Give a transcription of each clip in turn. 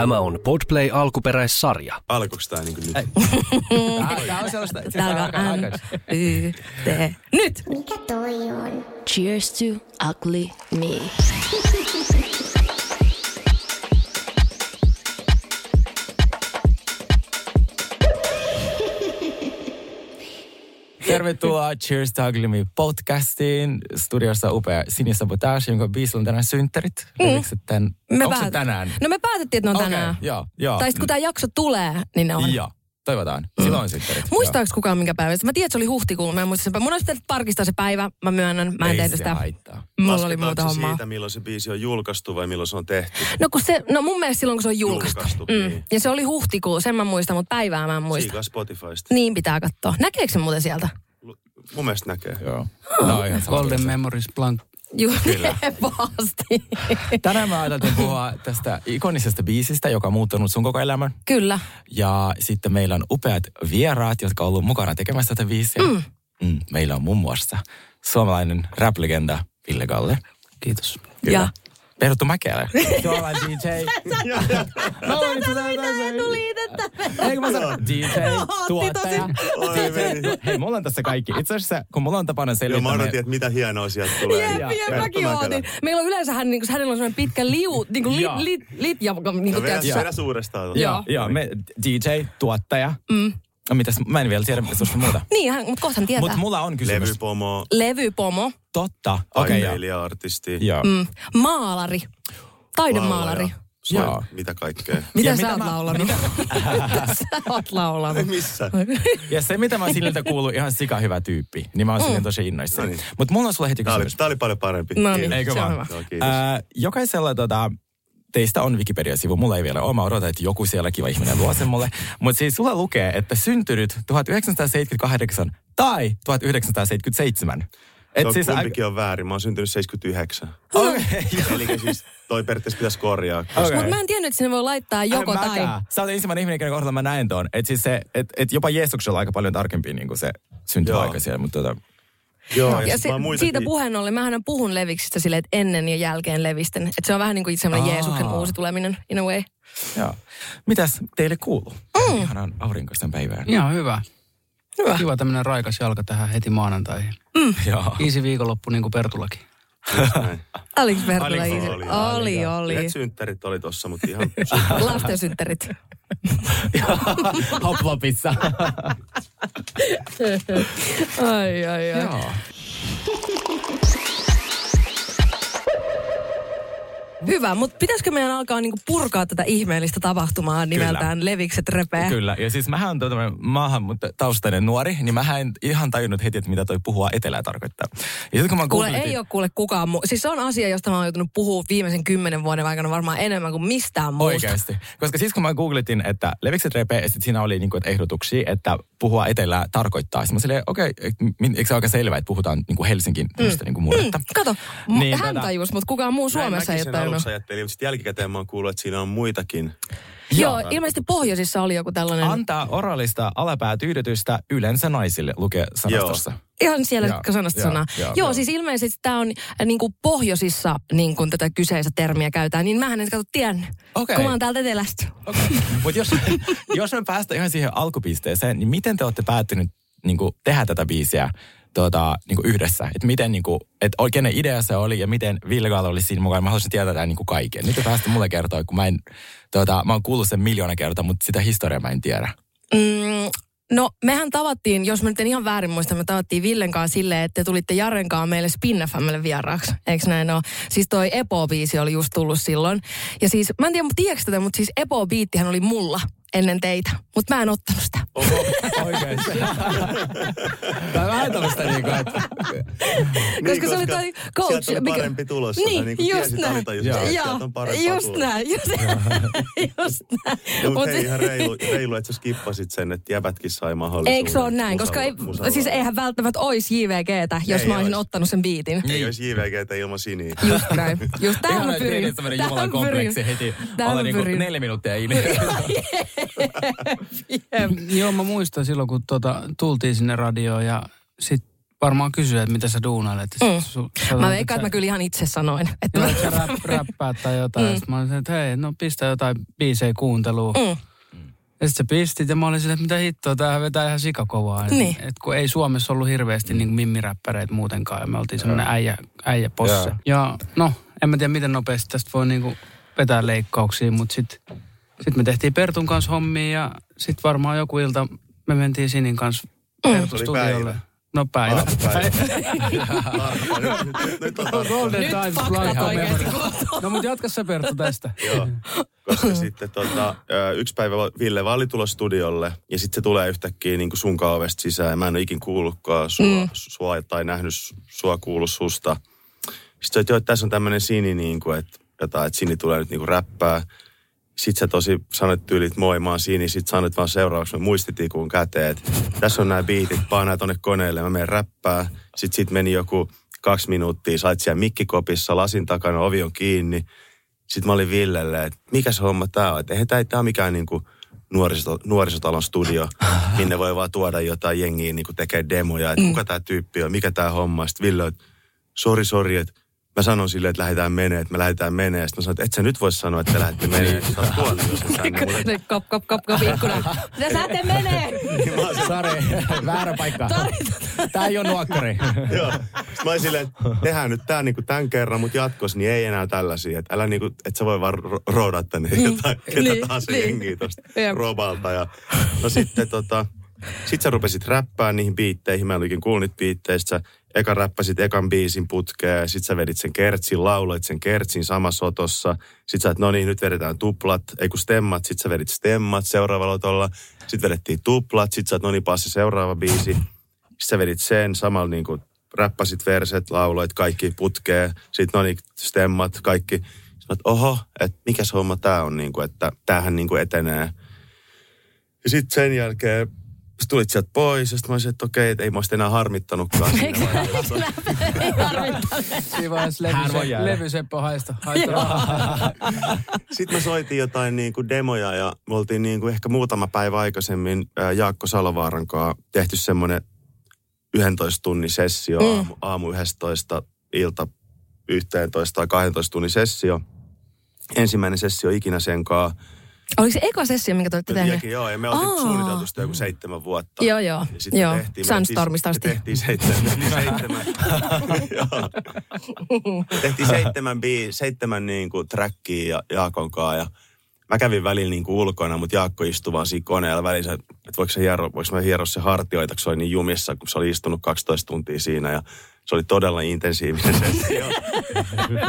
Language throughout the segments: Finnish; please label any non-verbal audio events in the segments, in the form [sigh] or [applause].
Tämä on Podplay alkuperäissarja. Alkoiko tää niinku nyt? [laughs] Tää on sellaista, on Y, T. Nyt! Mikä toi on? Cheers to ugly me. Tervetuloa Cheers to Ugly Me podcastiin. Studiossa upea Sini Sabotage, jonka biisillä on tänään synttärit. Tän, Me onko se päät- tänään? No me päätettiin, että ne on Okei, tänään. joo, joo. Tai sitten kun tämä jakso tulee, niin ne on. Joo, toivotaan. Silloin on synttärit. Muistaaks kukaan minkä päivä? Mä tiedän, että se oli huhtikuulla. Mä en muista sen päivä. Mun olisi pitänyt tarkistaa se päivä. Mä myönnän. Mä en Ei tehnyt sitä. haittaa. Mulla oli muuta hommaa. siitä, milloin se biisi on julkaistu vai milloin se on tehty? No kun se, no mun mielestä silloin kun se on julkaistu. Julkaistu, mm. niin. Ja se oli huhtikuu, sen mä muistan, mutta päivää mä en muista. Siikaa Spotifysta. Niin pitää katsoa. Näkeekö se muuten sieltä? Mun mielestä näkee. Joo. No, ihan. Golden Memories Blank. Juu, pahasti. [laughs] Tänään mä ajattelin puhua tästä ikonisesta biisistä, joka on muuttanut sun koko elämän. Kyllä. Ja sitten meillä on upeat vieraat, jotka on ollut mukana tekemässä tätä biisiä. Mm. Mm, meillä on muun muassa suomalainen rap-legenda Ville Galle. Kiitos. Ja. Perttu Mäkelä. Suomalainen DJ. Mä olin itse asiassa- Eikö mä sano? DJ, tuottaja. Hei, mulla on tässä kaikki. Itse asiassa, kun mulla on tapana Joo, mä selvittää... odotin, että mitä hienoa sieltä tulee. Jep, Ja jep, mäkin ootin. Meillä on yleensä hän, niin hänellä on sellainen pitkä liu, niin kuin lit, lit, lit, ja niin kuin, tiedätkö, vedä suurestaan. Joo, joo me, DJ, tuottaja. Mm. No mitäs, mä en vielä tiedä susta muuta. [laughs] Niin, mutta kohta hän tietää. Mutta mulla on kysymys. Levypomo, Levypomo, Totta. Okei, okay, joo. Joo. mm, maalari, taidemaalari. laulaja, Joo. Joo. Mitä kaikkea? [laughs] Mitä sä mitä oot mä- laulanut? Mitä [laughs] sä oot laulanut? Missä? Ja se, mitä mä oon Siniltä kuullut, ihan sika hyvä tyyppi. Niin mä oon mm. tosi innoissani. No niin. Mutta mulla on sulle heti Tää oli, kysymys. tää oli paljon parempi. No niin. Eikö se on vaan? hyvä. Joo, kiitos. Ää, jokaisella tota, teistä on Wikipedia-sivu. Mulla ei vielä ole. Mä odotan, että joku siellä kiva ihminen luo sen mulle. Mutta siis sulla lukee, että syntynyt 1978 tai 1977. Et Tuo siis aika- kumpikin on väärin. Mä oon syntynyt 79. Okei, [laughs] Eli siis toi periaatteessa pitäisi korjaa. koska- Okei. Mutta mä en tiennyt, että sinne voi laittaa joko En tai. Sä oot ensimmäinen ihminen, kenen kohdalla mä näen tuon. Että siis se, et, et jopa Jeesuksella on aika paljon tarkempi niin kuin se syntyaika Joo. siellä. Mutta tota, Joo, Ja se, muitakin- siitä puheen ollen, mähän puhun leviksistä silleen, että ennen ja jälkeen levisten. Että se on vähän niin kuin semmoinen Aa. Jeesuksen uusi tuleminen, in a way. joo. Mitäs teille kuuluu? Mm. Ihanan aurinkoisten päivään. Ihan hyvä. Hyvä. Kiva tämmönen raikas jalka tähän heti maanantaihin. Joo. Easy viikonloppu niin kuin Pertulakin. Oliko Bertula Oliko? Iisi? Oli, Oli, oli. Yhdet synttärit oli tossa, mutta ihan... [laughs] Lastensynttärit. [laughs] Hoplopissa. [laughs] Ai, ai, ai. Joo. Hyvä, mutta pitäisikö meidän alkaa niinku purkaa tätä ihmeellistä tapahtumaa nimeltään Levikset repee? Kyllä, ja siis mähän on tuo tämmönen maahanmuuttajataustainen nuori, niin mähän en ihan tajunnut heti, että mitä toi puhua etelää tarkoittaa. Ja sitten kun mä Kuule, googletin- ei ole kuule kukaan muu. Siis se on asia, josta mä oon joutunut puhua viimeisen kymmenen vuoden aikana varmaan enemmän kuin mistään muusta. Oikeasti. Koska siis kun mä googletin, että levikset repee, ja sit siinä oli niinku, että ehdotuksia, että puhua etelää tarkoittaa. Sitten mä silleen, okei, okay, eikö se ole aika selvää, että puhutaan niinku Helsingin mm. niinku murretta. Mm, kato, Niin, hän tota- tajus, mutta kukaan muu Suomessa ei ole ajattelin, mutta jälkikäteen mä oon kuullut, että siinä on muitakin. Joo, ilmeisesti pohjoisissa oli joku tällainen, Antaa oraalista alapäätyydytystä yleensä naisille, lukee sanastossa. ihan siellä Joo, sanasta joo, sanaa. joo, Joo, joo. siis ilmeisesti tämä on niin kuin pohjoisissa niin kuin tätä kyseistä termiä käytetään, niin mähän en kato tiennyt, Okei. kun mä oon täältä etelästä. Okay. Mutta jos, jos me päästään ihan siihen alkupisteeseen, niin miten te olette päättynyt niin tehdä tätä biisiä tuota, niin kuin yhdessä? Että miten, niin kuin, että oikein idea se oli ja miten Ville Gaala oli siinä mukaan. Mä haluaisin tietää tämän niin kuin kaiken. Nyt te päästä mulle kertoa, kun mä en, tuota, mä oon kuullut sen miljoona kertaa, mutta sitä historiaa mä en tiedä. Mm, no, mehän tavattiin, jos mä nyt en ihan väärin muista, me tavattiin Villen kanssa silleen, että te tulitte Jaren kanssa meille Spin FMlle vieraaksi. Eikö näin ole? Siis toi Epo-biisi oli just tullut silloin. Ja siis, mä en tiedä, tiedätkö tätä, mutta siis Epo-biittihän oli mulla ennen teitä. Mutta mä en ottanut sitä. Oho, oikeasti. [laughs] Tämä on vähän tämmöistä niin kuin, että... Koska se oli toi coach, Sieltä oli mikä- parempi tulos. Niin, niin kuin just näin. alitajuntaan, että Joo, sieltä on parempaa just näin, just, [laughs] just näin. Mut- mutta hei, ihan reilu, reilu, että sä skippasit sen, että jäbätkin sai mahdollisuuden. Eikö se ole näin? Koska ei, musalla- siis eihän välttämättä olisi JVGtä, jos Ei mä olisin ottanut sen biitin. Ei olisi JVGtä ilman siniä. Just näin. Just tähän mä pyrin. Tähän Jumalan mä pyrin. kompleksi heti. Tähän mä niin kuin pyrin. neljä minuuttia ilmi. [laughs] Jep. Joo, mä muistan silloin, kun tota, tultiin sinne radioon ja sit varmaan kysyä, että mitä sä duunailet. Mm. Su- sä- Mä sä- veikkaan, että mä kyllä ihan itse sanoin. Että Joo, mä, sä rap, räppäät tai jotain. Mm. Sitten mä olin, että hei, no pistä jotain biisejä kuunteluun. mm, Ja sitten sä pistit ja mä olin silleen, että mitä hittoa, tämähän vetää ihan sikakovaa. Et, Niin. et kun ei Suomessa ollut hirveästi niin mimmiräppäreitä muutenkaan ja me oltiin semmoinen äijä, äijä posse. Joo. Ja no, en mä tiedä miten nopeasti tästä voi niinku vetää leikkauksia, mutta sitten sit me tehtiin Pertun kanssa hommia ja sitten varmaan joku ilta me mentiin Sinin kanssa Pertun Se oli studiolle. No päivä. [laughs] Golden Times. No mutta jatka sä Perttu tästä. [laughs] Joo, koska sitten tota, yksi päivä Ville vaan oli tulossa studiolle ja sitten se tulee yhtäkkiä niin kuin sun kaavesta sisään. Mä en ole ikin kuullutkaan sua, mm. sua tai nähnyt sua kuulu susta. Sitten se, että joo, että tässä on tämmöinen Sini, niin kuin, että, jotain, että Sini tulee nyt niin kuin räppää. Sitten sä tosi sanoit tyylit, moi mä oon Sini. Sitten sanoit vaan seuraavaksi mä muistitikun käteen, että tässä on nämä biitit, painaa tonne koneelle, mä menen räppää. Sitten sit meni joku kaksi minuuttia, sait siellä mikkikopissa, lasin takana, ovi on kiinni. Sitten mä olin Villelle, että mikä se homma tää on? Että eihän tää, mikään niinku nuoriso, nuorisotalon studio, minne voi vaan tuoda jotain jengiä niinku tekee demoja. Että kuka tää tyyppi on, mikä tää homma? Sitten Ville, että sori, sori, että mä sanon silleen, että lähdetään menee, että me lähdetään menee. Sitten mä sanoin, että et sä nyt voi sanoa, että te lähdette menee. Sä oot tänne. Mutta se kop, kop, kop, kop, ikkuna. Te saatte menee. Sari, väärä paikka. Tää ei ole nuokkari. Joo. Sitten mä olin silleen, että tehdään nyt tää niinku tämän kerran, mutta jatkossa niin ei enää tällaisia. Että älä niinku, että sä voi vaan ro- roudaa tänne jotain, ketä Niin, tahansa niin. jengiä tosta robalta. Ja, no sitten tota, sit sä rupesit räppää niihin biitteihin. Mä en oikein kuullut niitä biitteistä. Eka räppäsit ekan biisin putkeen, sit sä vedit sen kertsin, lauloit sen kertsin samassa otossa. Sit sä, että no niin, nyt vedetään tuplat, ei kun stemmat, sit sä vedit stemmat seuraavalla otolla. Sit vedettiin tuplat, sit sä, että no niin, passi seuraava biisi. Sitten sä vedit sen samalla niin kuin räppäsit verset, lauloit kaikki putkeen, sitten no niin, stemmat, kaikki. Että oho, että mikä homma tää on, niin kuin, että tämähän niin kuin etenee. Ja sitten sen jälkeen sä tulit sieltä pois ja sitten mä olisin, että okei, että ei mä olisi enää harmittanutkaan. vaiheessa. Ei tarvitse. Siinä vaiheessa levy, levyseppo haista. haista rahaa. [laughs] Sitten me soitin jotain niin kuin demoja ja me oltiin niin kuin ehkä muutama päivä aikaisemmin Jaakko Salovaaran kanssa tehty semmoinen 11 tunnin sessio, mm. aamu, aamu 11, ilta 11 tai 12 tunnin sessio. Ensimmäinen sessio ikinä sen kanssa. Oliko se eka sessio, minkä te olette tehneet? Joo, ja me oltiin Aa. suunniteltu sitä joku seitsemän vuotta. Joo, joo. Ja sit me Joo. tehtiin- Sandstormista tehtiin- asti. Me tehtiin seitsemän. tehtiin [laughs] seitsemän, [laughs] tehtiin seitsemän, bii, seitsemän niin kuin trackia ja Jaakon kanssa. Ja mä kävin välillä niin kuin ulkona, mutta Jaakko istui vaan siinä koneella välissä, että voiko, se hiero, voiko mä hieroa se hartioita, kun se oli niin jumissa, kun se oli istunut 12 tuntia siinä. Ja se oli todella intensiivinen sessio. [laughs]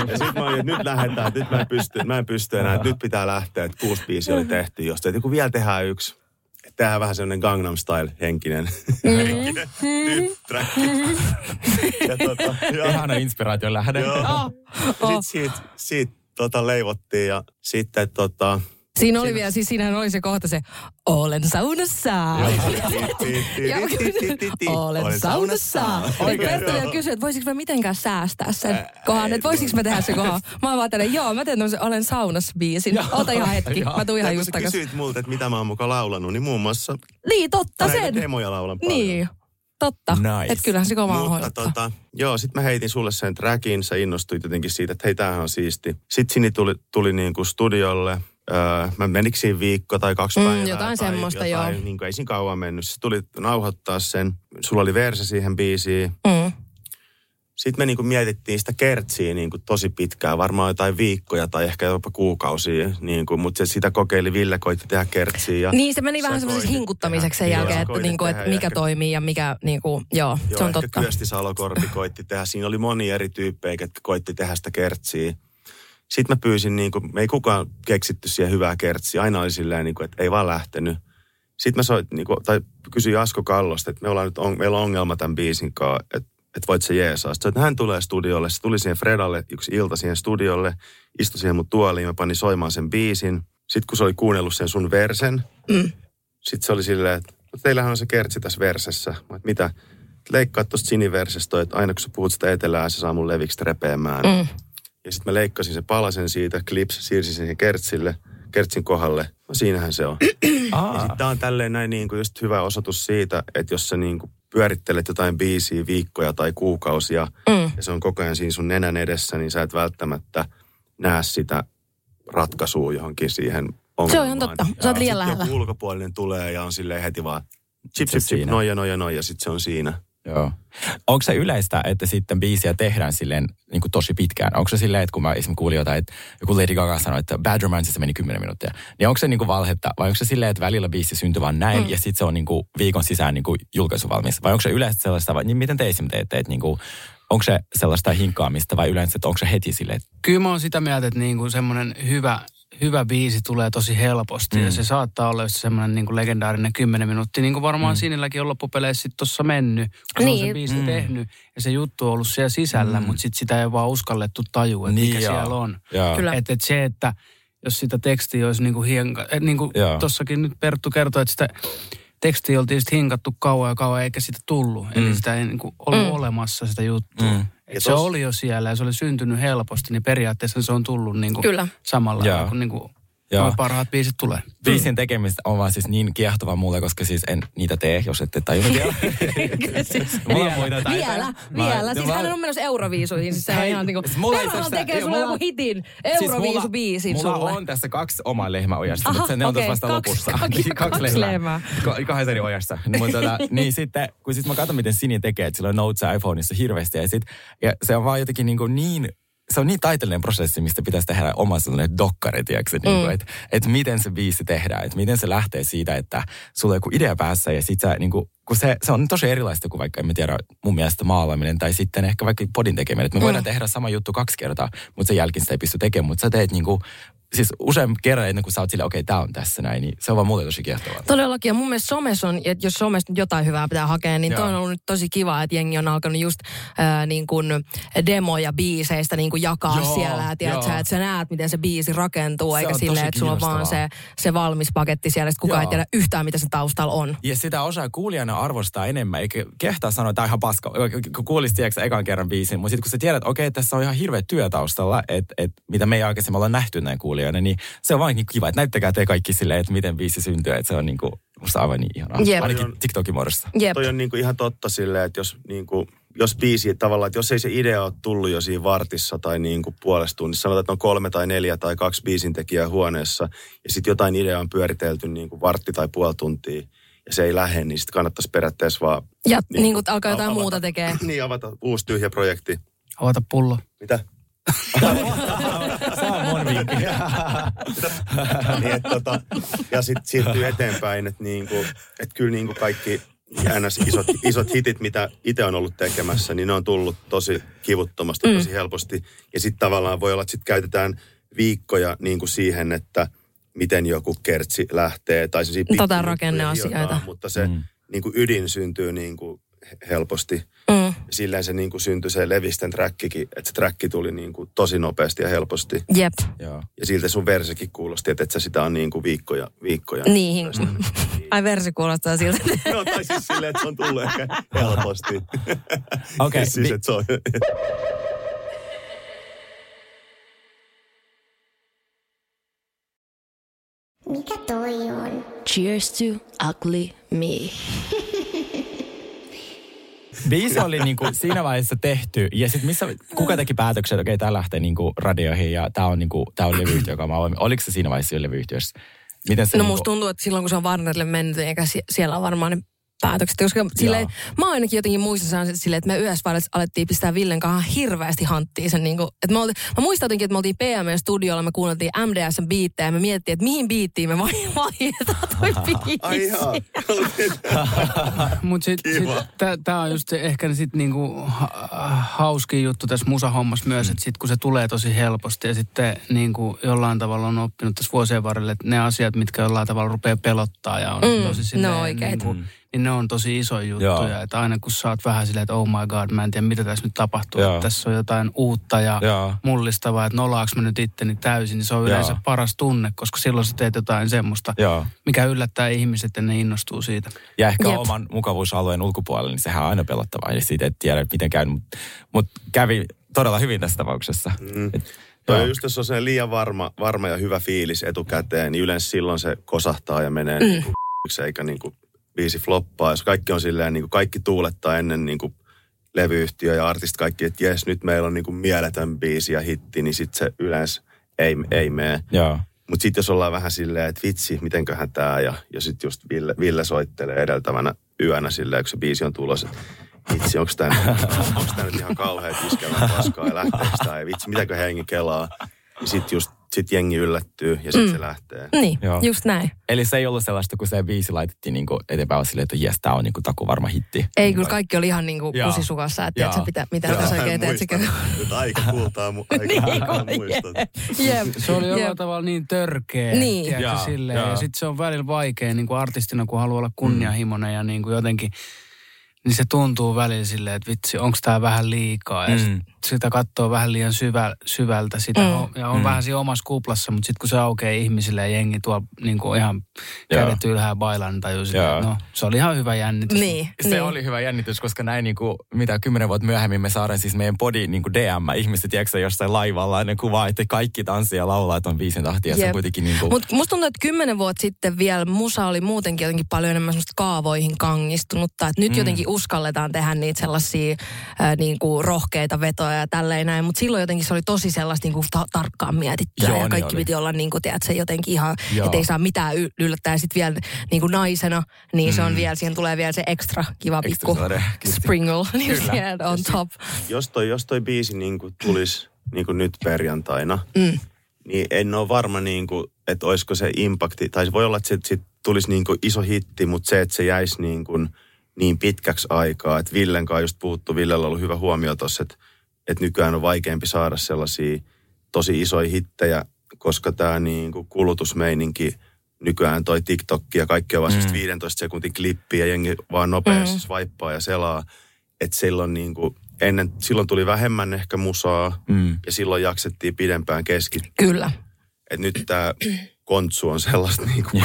Ja sitten mä olin, että nyt lähdetään, että nyt mä en pysty, mä en pysty enää, että nyt pitää lähteä, että kuusi biisiä oli tehty josta. Että joku vielä tehdään yksi. Että tehdään vähän semmoinen Gangnam Style-henkinen. henkinen track. ja tota, Ihana inspiraation lähde. joo. Oh, Ja oh. sit siitä, siitä tota, leivottiin ja sitten tota... Siinä oli vielä, siis siinähän oli se kohta se, olen saunassa. Olen saunassa. Vielä joo. kysyi, että voisiko mä mitenkään säästää sen kohan, että voisiko mä tehdä se kohan. Mä oon vaan tällä, joo, mä teen tämmöisen olen saunassa biisin. Ota ihan hetki, mä tuun ihan just takas. kysyit multa, että mitä mä oon mukaan laulanut, niin muun muassa Niin, totta näitä sen. demoja laulan paljon. Niin, totta. Nice. Että kyllähän se kovaa Mutta tota, joo, sitten mä heitin sulle sen trackin, sä innostuit jotenkin siitä, että hei, tämähän on siisti. Sitten Sini tuli, tuli niin kuin studiolle, öö, mä menikö siinä viikko tai kaksi Mm, päivää. jotain tai semmoista, jotain, joo. Niin kuin ei siinä kauan mennyt. Se tuli nauhoittaa sen, sulla oli verse siihen biisiin. Mm. Sitten me niin kuin mietittiin sitä kertsiä niin kuin tosi pitkään, varmaan jotain viikkoja tai ehkä jopa kuukausia. Niin kuin, mutta se sitä kokeili, Ville koitti tehdä kertsiä. Ja Niin, se meni sä vähän semmoiseksi koitit hinkuttamiseksi sen jälkeen, Joo, että, niinku, että mikä ehkä- toimii ja mikä, niinku, joo, Joo, se on totta. Kyösti Salokorpi koitti tehdä. Siinä oli moni eri tyyppejä, jotka koitti tehdä sitä kertsiä. Sitten mä pyysin, niin kuin, me ei kukaan keksitty siihen hyvää kertsiä. Aina oli silleen, niin kuin, että ei vaan lähtenyt. Sitten mä soit, niin kuin, tai kysyin Asko Kallosta, että me ollaan nyt on, meillä on ongelma tämän biisin kanssa, että että voit se jeesaa. Sitten, hän tulee studiolle. Se tuli siihen Fredalle yksi ilta siihen studiolle, istui siihen mun tuoliin, mä panin soimaan sen biisin. Sitten kun se oli kuunnellut sen sun versen, Mm. sitten se oli silleen, että "No teillähän on se kertsi tässä versessä. Mä, että mitä? Leikkaa tuosta siniversestä että aina kun sä puhut sitä etelää, se saa mun leviksi repeämään. Mm. Ja sitten mä leikkasin sen palasen siitä, klips, siirsin sen kertsille, kertsin kohdalle. No siinähän se on. [clears throat] Ja sitten tää on tälleen näin niin kuin just hyvä osoitus siitä, että jos sä niin kuin pyörittelet jotain biisiä viikkoja tai kuukausia Mm. ja se on koko ajan siinä sun nenän edessä, niin sä et välttämättä näe sitä ratkaisua johonkin siihen ongelmaan. Se on ihan totta. Sä oot liian lähellä. joku ulkopuolinen tulee ja on silleen heti vaan chip, Se chip, chip, siinä. noin ja noin ja noin ja sitten se on siinä. Joo. Onko se yleistä, että sitten biisiä tehdään silleen niin kuin tosi pitkään? Onko se silleen, että kun mä esimerkiksi kuulin jotain, että joku Lady Gaga sanoi, että Bad Romanceissa meni 10 minuuttia, niin onko se niin kuin valhetta vai onko se silleen, että välillä biisi syntyy vaan näin mm. ja sitten se on niin kuin viikon sisään niin kuin julkaisuvalmis? Vai onko se yleistä sellaista, vai niin miten te esimerkiksi teette, että niin kuin, onko se sellaista hinkkaamista vai yleensä, että onko se heti silleen, että Kyllä mä oon sitä mieltä, että niinku semmoinen hyvä, hyvä biisi tulee tosi helposti. Mm. Ja se saattaa olla just semmoinen niinku legendaarinen 10 minuuttia. Niin kuin varmaan mm. Sinilläkin on loppupeleissä sitten tuossa mennyt. Kun niin. Niin. on se biisi Mm. tehnyt ja se juttu on ollut siellä sisällä, mm. mutta sitten sitä ei vaan uskallettu tajua, että Niin mikä joo. siellä on. Että et se, että jos sitä tekstiä olisi niinku hienka... Et niinku Joo. tossakin nyt Perttu kertoi, että sitä tekstiä oltiin sitten hinkattu kauan ja kauan eikä sitä tullut. Mm. Eli sitä ei niinku ollut mm. olemassa sitä juttua. Mm. Et se tos- oli jo siellä ja se oli syntynyt helposti, niin periaatteessa se on tullut niinku Kyllä. samalla Joo. lailla, kun niinku Joo. nuo parhaat biisit tulee. biisin tekemistä on vaan siis niin kiehtova mulle, koska siis en niitä tee, jos ette tajunnut [laughs] vielä. Mulla on muita taitoja. Vielä, Mä- vielä. Siis mä- hän on menossa Euroviisuihin. Siis se on Hei, ihan niinku, mulla tästä- tekee sulle mulla- joku hitin Siis Euroviisubiisin mulla, sulle. Mulla on tässä kaksi omaa lehmäojasta, Aha, mutta se, ne on tuossa vasta kaksi- lopussa. kaksi- kaksi lehmää. Ka- kahdessa eri ojassa. Mutta tota, [laughs] niin sitten, kun sit mä katson, miten Sini tekee, että sillä on notes iPhoneissa hirveästi. Ja, sit, ja se on vaan jotenkin niin, kuin niin se on niin taiteellinen prosessi, mistä pitäisi tehdä oma sellainen dokkari, tiedätkö, niin Mm. että, että miten se biisi tehdään, että miten se lähtee siitä, että sulla on joku idea päässä ja sit sä, niin kuin, kun se, se on tosi erilaista kuin vaikka, en mä tiedä, mun mielestä maalaaminen tai sitten ehkä vaikka podin tekeminen. Että me voidaan Mm. tehdä sama juttu kaksi kertaa, mutta sen jälkeen sitä ei pysty tekemään, mutta sä teet niin kuin, siis usein kerran ennen kuin sä oot silleen, okei, okay, tää on tässä näin, niin se on vaan mulle tosi kiehtovaa. Todellakin, ja mun mielestä somessa on, että jos somessa nyt jotain hyvää pitää hakea, niin toi Joo. on ollut nyt tosi kiva, että jengi on alkanut just ää, niin kuin demoja biiseistä niin kuin jakaa Joo, siellä. Tiedät, sä, että sä näet, miten se biisi rakentuu, Se eikä silleen, että sulla on vaan se, se valmis paketti siellä, että kukaan ei Joo. tiedä yhtään, mitä se taustalla on. Ja sitä osaa kuulijana arvostaa enemmän, eikä kehtaa sanoa, että tämä on ihan paska. Kun kuulisit tiedätkö, ekan kerran biisin, mutta sitten kun sä tiedät, että okei, tässä on ihan hirveä työ taustalla, että, että mitä me ei aikaisemmin olla nähty näin kuulijoina, niin se on vaan niin kiva, että näyttäkää te kaikki silleen, että miten biisi syntyy, että se on niin kuin, musta aivan niin ihanaa. Jep. Ainakin TikTokin muodossa. Jep. Toi on niinku ihan totta silleen, että jos, niinku, jos biisi tavallaan, että jos ei se idea ole tullut jo siinä vartissa tai niinku puolesta tunnissa, sanotaan, että on kolme tai neljä tai kaksi biisin tekijää huoneessa ja sitten jotain ideaa on pyöritelty niinku vartti tai puoli tuntia ja se ei lähde, niin sitten kannattaisi periaatteessa vaan Ja Niin. niin kuin alkaa jotain Avata. muuta tekee. [laughs] niin avata uusi tyhjä projekti. Avata pullo. Mitä? Se on mun vinkki. [laughs] niin, et, tota, ja sitten siirtyy eteenpäin, että niinku, et kyllä niinku kaikki ns. Isot, isot hitit, mitä itse on ollut tekemässä, niin ne on tullut tosi kivuttomasti, Mm. tosi helposti. Ja sitten tavallaan voi olla, että sit käytetään viikkoja niin kuin siihen, että miten joku kertsi lähtee. Tai se Tota rakenneasioita. Mutta se Mm. niin kuin ydin syntyy niin kuin he- helposti. Mm. Ja silleen se niin kuin syntyi se Levisten trackikin, että se tracki tuli niin kuin tosi nopeasti ja helposti. Jep. Joo. Ja siltä sun versekin kuulosti, että et sä sitä on niin kuin viikkoja, viikkoja. Niin. [laughs] Ai versi kuulostaa siltä. [laughs] No tai siis silleen, että se on tullut ehkä helposti. Okei, [laughs] siis, vi- että se on... Mikä toi on? Cheers to ugly me. Biisi oli niinku siinä vaiheessa tehty, ja sitten missä, kuka teki päätöksen, että okei, tämä lähtee niinku radioihin, ja tämä on, niinku, tää on levyyhtiö, joka mä avoin. Oliko se siinä vaiheessa jo levyyhtiössä? Miten se No niinku, musta tuntuu, että silloin kun se on Warnerille mennyt, eikä sie- siellä on varmaan ne päätökset. Koska silleen, mä ainakin jotenkin muistan sen silleen, että me yhdessä vaiheessa alettiin pistää Villen kanssa hirveästi hanttiin sen. Niin kuin, että me oltiin, mä muistan jotenkin, että me oltiin PME-studiolla, me kuunneltiin MDSn biittejä ja me mietittiin, että mihin biittiin me vai- [laughs] vaihdetaan toi biisi. Mutta sitten sit, tämä on just se, ehkä sit niinku ha- hauskin juttu tässä musahommassa myös, että sitten kun se tulee tosi helposti ja sitten niinku jollain tavalla on oppinut tässä vuosien varrella, että ne asiat, mitkä jollain tavalla rupeaa pelottaa ja on Mm, tosi silleen, oikeet. niinku, niin ne on tosi isoja Joo. juttuja. Että aina kun sä oot vähän silleen, että oh my god, mä en tiedä mitä tässä nyt tapahtuu. Joo. Että tässä on jotain uutta ja Joo. mullistavaa, että nolaaks mä nyt itteni täysin, niin se on yleensä Joo. paras tunne, koska silloin sä teet jotain semmoista, Joo. mikä yllättää ihmiset ja ne innostuu siitä. Ja ehkä Jep. oman mukavuusalueen ulkopuolella, niin sehän on aina pelottavaa. Ja siitä et tiedä, miten käy. Mutta mut kävi todella hyvin tässä tapauksessa. Mm. Et, Toi joo. on just, jos on se liian varma, varma ja hyvä fiilis etukäteen, niin yleensä silloin se kosahtaa ja menee mm. [laughs] niin kuin eikä niin kuin biisi floppaa. Jos kaikki on silleen, niin kuin kaikki tuulettaa ennen niin kuin levyyhtiö ja artistit kaikki, että jes, nyt meillä on niin kuin mieletön biisi ja hitti, niin sitten se yleensä ei, ei mene. Joo. Mutta sitten jos ollaan vähän silleen, että vitsi, mitenköhän tämä, ja, ja sitten just Ville, Ville soittelee edeltävänä yönä silleen, kun se biisi on tulossa, että vitsi, onko tämä nyt ihan kauhean iskevää paskaa, ja lähteekö tämä, ja vitsi, mitäkö hengi kelaa. Ja sitten just sit jengi yllättyy, ja sitten mm. se lähtee. Niin, Joo. just näin. Eli se ei ollut sellaista, kun se biisi laitettiin niinku eteenpäin silleen, että jes, tää on niinku taku varma hitti. Ei, kyllä kaikki oli ihan niinku Joo. pusisukassa, että Joo. tiedätkö, mitä, mitä Joo, tässä oikein teet. muistan. Nyt aika kultaa, mu- [laughs] aika Niin, kultaa muistot. Jep. Se oli jollain tavalla niin törkeä, Niin. tiedätkö, Jaa, silleen. jaa. Ja sitten se on välillä vaikea niin kuin artistina, kun haluaa olla kunnianhimoinen ja niin kuin jotenkin, niin se tuntuu välillä silleen, että vitsi, onko tämä vähän liikaa. Ja Mm. sit sitä katsoo vähän liian syvä, syvältä sitä Mm. ja on Mm. vähän siinä omassa kuplassa, mutta sitten kun se aukeaa ihmisille ja jengi tuolla niin kuin ihan Joo. kädet ylhää bailan, niin että no se oli ihan hyvä jännitys. Niin, Se niin. oli hyvä jännitys, koska näin niinku, mitä kymmenen vuotta myöhemmin me saadaan siis meidän body niinku DM, ihmiset tiedätkö jossain laivalla, ne kuvaa, että kaikki tanssii ja laulaa, että on viisin tahtia. Se on kuitenkin niinku, Mutta musta tuntuu, että kymmenen vuotta sitten vielä musa oli muutenkin jotenkin paljon enemmän semmoista kaavoihin kangistunutta. Että nyt Mm. jotenkin uskalletaan tehdä niitä sellaisia ää, niinku rohkeita vetoja ja tälleen näin. Mutta silloin jotenkin se oli tosi sellaista niinku ta- tarkkaan mietittyä. Joo, ja niin kaikki oli. piti olla niinku, tiedätkö, jotenkin ihan, että ei saa mitään y- yllättää. Sitten vielä niinku naisena, niin se on Mm. vielä, siihen tulee vielä se ekstra kiva Extra pikku sprinkle niin sieltä on top. Jos toi, jos toi biisi niin kuin tulisi niin kuin nyt perjantaina, Mm. niin en ole varma, niin kuin, että olisiko se impakti, tai se voi olla, että se sit tulisi niin kuin iso hitti, mutta se, että se jäisi niin, kuin niin pitkäksi aikaa, että Villen kanssa just puhuttu, Villellä on ollut hyvä huomio tuossa, että, että nykyään on vaikeampi saada sellaisia tosi isoja hittejä, koska tämä niin kuin kulutusmeininki, nykyään toi TikTok ja kaikki on vaan Mm. mm. 15 sekuntin klippi ja jengi vaan nopeasti mm. swipaa ja selaa, että silloin niin kuin, ennen, silloin tuli vähemmän ehkä musaa, mm. ja silloin jaksettiin pidempään keskittyä. Kyllä. Et nyt tämä [clears throat] kontsu on sellaista niin kuin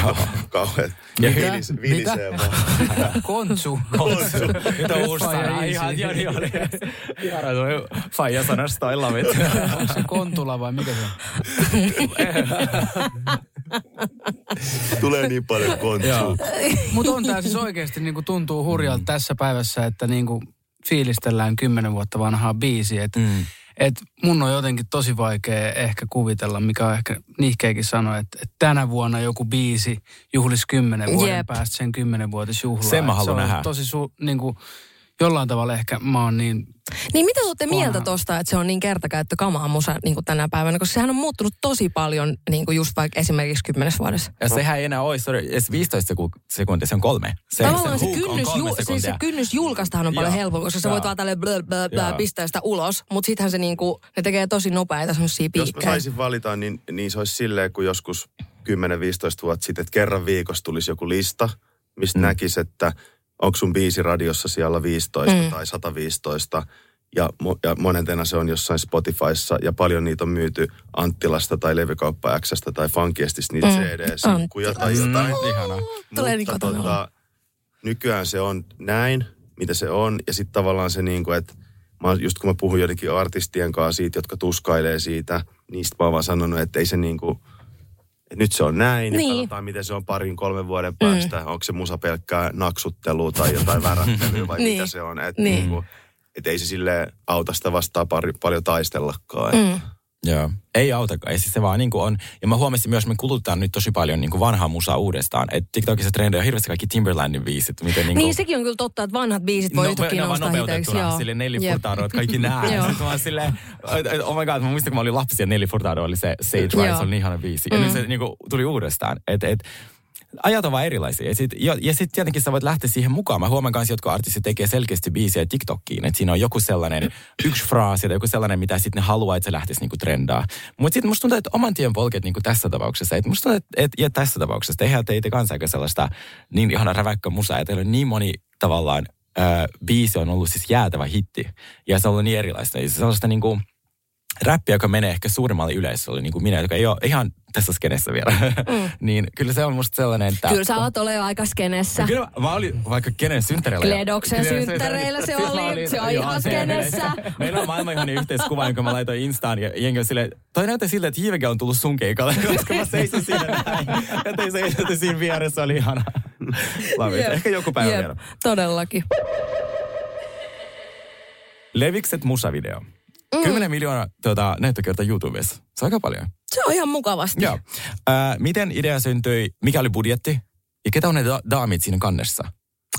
kauhean Ja vilis, Mitä? vilisee vaan. Kontsu. Kontsu. Nyt on uusi sana. Ihan, niin oli. Ihana tuo faija sanasta, I love it. Onko se kontula vai mikä se on? Tulee niin paljon kontsua. Mutta on tämä siis oikeasti niinku tuntuu hurjalta tässä päivässä, että niinku fiilistellään kymmenen vuotta vanhaa biisiä. Et, Mm. Et mun on jotenkin tosi vaikea ehkä kuvitella, mikä on ehkä nihkeäkin sanoa, että et tänä vuonna joku biisi juhlisi kymmenen vuoden Jep. päästä sen kymmenenvuotisjuhlaa. Sen mä haluan se on nähdä. Tosi su, niinku, jollain tavalla ehkä mä oon niin Niin mitä te olette mieltä tosta, että se on niin kertakäyttökamaa musa niin kuin tänä päivänä? Koska sehän on muuttunut tosi paljon niin kuin just vaikka esimerkiksi kymmenes vuodessa. Ja sehän ei enää ole sorry, edes 15 seku- sekuntia, se on kolme. Se, Tavallaan se, on kynnys, kolme ju, siis se kynnys julkaistahan on paljon helpompi, koska sä voit vaan tälleen blö, blö, blö, pistää sitä ulos. Mutta sittenhän se niinku, ne tekee tosi nopeita semmosia Jos mä piikkejä. saisin valita, niin, niin se olisi silleen, kun joskus 10-15 vuotta sitten, että kerran viikossa tulisi joku lista, mistä mm. näkisi, että onko sun biisi radiossa siellä 15 Mm. mm. tai 115. Ja, mo- ja monentena se on jossain Spotifyssa ja paljon niitä on myyty Anttilasta tai Levykauppa Xstä tai Funkiestista niitä Mm. mm. CD-sinkkuja tai Mm, jotain. ihanaa. Tulee niin Mutta kotona tota, nykyään se on näin, mitä se on. Ja sitten tavallaan se niin kuin, että mä, just kun mä puhun joidenkin artistien kanssa siitä, jotka tuskailee siitä, niistä mä oon vaan sanonut, että ei se niin kuin, että nyt se on näin Niin. ja katsotaan, miten se on parin, kolmen vuoden päästä. Mm. Onko se musa pelkkää naksuttelua tai jotain värähtelyä vai [laughs] Niin. mitä se on. Että Niin. niin. niin et ei se sille auta sitä vastaan pari, paljon taistellakaan. Mm. Joo. Ei autakaan. Ei siis se vaan niin kuin on. Ja mä huomasin myös, että me kulutetaan nyt tosi paljon niin kuin vanhaa musaa uudestaan. Että TikTokissa trendejä on hirveästi kaikki Timberlandin biisit. Miten niin Niin kuin, sekin on kyllä totta, että vanhat biisit voi yhtäkkiä ne vaan nousta hiteiksi. nopeutettuna, Joo. sille Nelly. Furtado, että kaikki nää. Mä oon silleen, oh my god, mä muistan, kun mä olin lapsi ja Nelly Furtado oli se Sage se oli niin ihana biisi. Ja Mm. nyt se niin kuin, tuli uudestaan. Et, et, ajat on vaan erilaisia. Ja sitten ja sit tietenkin sä voit lähteä siihen mukaan. Mä huomaan kanssa, jotka artistit tekee selkeästi biisiä TikTokkiin. Että siinä on joku sellainen [clears throat] yksi fraasi tai joku sellainen, mitä sitten ne haluaa, että se lähtisi niinku trendaa. Mutta sitten musta tuntuu, että oman tien polket niinku tässä tapauksessa. Että musta tuntuu, että, että ja tässä tapauksessa tehdään teitä kanssa aika sellaista niin ihana räväkkä musa. Ja teillä on niin moni tavallaan ää, biisi on ollut siis jäätävä hitti. Ja se on ollut niin erilaista. Ja sellaista niinku, räppiä, joka menee ehkä suurimmalle yleisölle, niin kuin minä, joka ei ole ihan tässä skenessä vielä. [laughs] Mm. niin kyllä se on musta sellainen, että... Kyllä sä oot ole aika skenessä. Kyllä mä, olin vaikka kenen synttäreillä. Kledoksen synttäreillä se oli, se on ihan se- skenessä. Meillä on maailman ihan yhteiskuva, jonka mä laitoin Instaan ja jengi on silleen, toi näyttää siltä, että Hiiveke on tullut sun keikalle, [laughs] koska mä seisin siinä näin. Ja te seisotte siinä vieressä, oli ihana. Love. Jep. Ehkä joku päivä Jep, vielä. Todellakin. Levikset musavideo. Mm. 10 miljoonaa tuota, näyttökertaa YouTubessa. Se on aika paljon. Se on ihan mukavasti. Joo. Äh, miten idea syntyi? Mikä oli budjetti? Ja ketä on ne da- daamit siinä kannessa?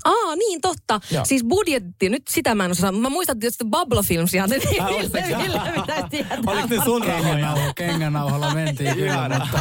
Aa, niin totta. Joo. Siis budjetti, nyt sitä mä en osaa. Mä muistan tietysti Bubble Films ihan. [laughs] Tietää. Oliko ne sun rahoja? Kengänauha, kengänauhalla mentiin kyllä, mutta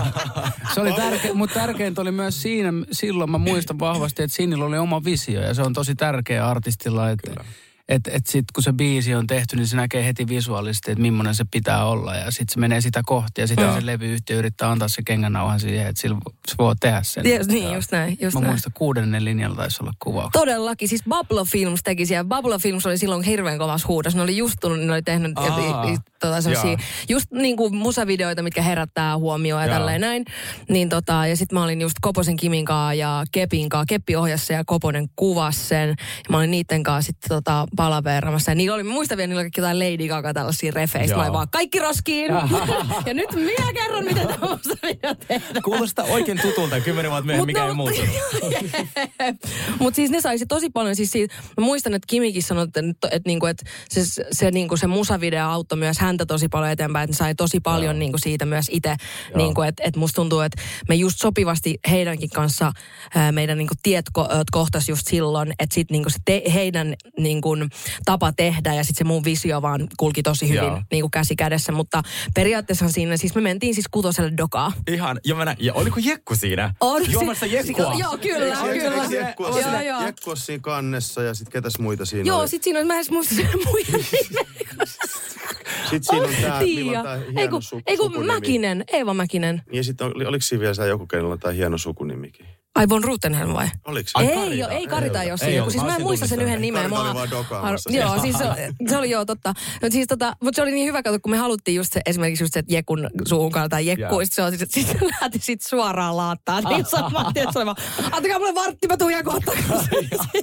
se oli tärkeä, mutta tärkeintä oli myös siinä, silloin mä muistan vahvasti, että Sinillä oli oma visio ja se on tosi tärkeä artistilla, että et, et sitten kun se biisi on tehty, niin se näkee heti visuaalisesti, että millainen se pitää olla ja sitten se menee sitä kohti ja sitten se levyyhtiö yrittää antaa se kengänauhan siihen, että sillä se voi tehdä sen. Ties, niin, just näin. Just Mä näin. muistan kuudennen linjalla taisi olla kuvaus. Todellakin. Siis Bubble Films teki siellä. Bubble Films oli silloin hirveän kovas huudos. Ne oli just tullut, ne oli tehnyt Aa. et, tota, sellaisia, Joo. just niin kuin musavideoita, mitkä herättää huomioon ja tälleen näin. Niin tota, ja sitten mä olin just Koposen Kimin kanssa ja Kepin kanssa. Keppi ohjasi sen ja Koponen kuvasi sen. Ja mä olin niiden kanssa sitten tota, palaveeramassa. Ja niillä oli, mä muistan vielä, niillä oli kaikki jotain Lady Gaga tällaisia refeistä. Mä olin vaan kaikki roskiin. [laughs] ja nyt minä kerron, miten tämä musavideo tehdään. Kuulostaa oikein tutulta kymmenen vuotta myöhemmin, mikä ei muuttunut. [laughs] Mutta siis ne saisi tosi paljon, siis siitä, mä muistan, että Kimikin sanoi, että, että, että, niinku, että se, se, niinku, se musavideo auttoi myös häntä tosi paljon eteenpäin, että ne sai tosi paljon niinku, siitä myös itse, niinku, että, että musta tuntuu, että me just sopivasti heidänkin kanssa ää, meidän niinku, tiet ko, ö, kohtas just silloin, että sit niinku, se te, heidän niinku, tapa tehdä ja sitten se mun visio vaan kulki tosi hyvin Joo. niinku, käsi kädessä, mutta periaatteessa siinä, siis me mentiin siis kutoselle dokaa. Ihan, ja, mä näin, ja oliko Jekku siinä? On Juomassa Jekkua? Joo, kyllä, Eikö- kyllä. eikö Jekku ole Joo, siinä- joo. Jekku ole siinä kannessa ja sitten ketäs muita siinä Joo, oli? sit siinä on, mä en muista sen muiden nimeä. [laughs] Sitten siinä on tää, Tiia. milloin tää Ei hieno kun, su- ei kun sukunimi. Mäkinen, Eeva Mäkinen. Ja sitten oli, oliko siinä vielä joku, kenellä on tää hieno sukunimikin? Ai Von Rutenhelm vai? Oliko se? Ei, Karita. jo, ei Karita ei ole siinä, siis Mä mä en muista sen yhden nimen. Karita oli Mua- vaan dokaamassa Joo, siis se, se oli joo totta. Mutta siis tota, mutta se oli niin hyvä, kato, kun me haluttiin just se, esimerkiksi just se, että Jekun suuhun kannetaan Jekku, sit se on, sit, sit se lähti sit suoraan laattaa. Niin saman tien, se oli vaan, antakaa mulle vartti, mä tuun Jekun [laughs]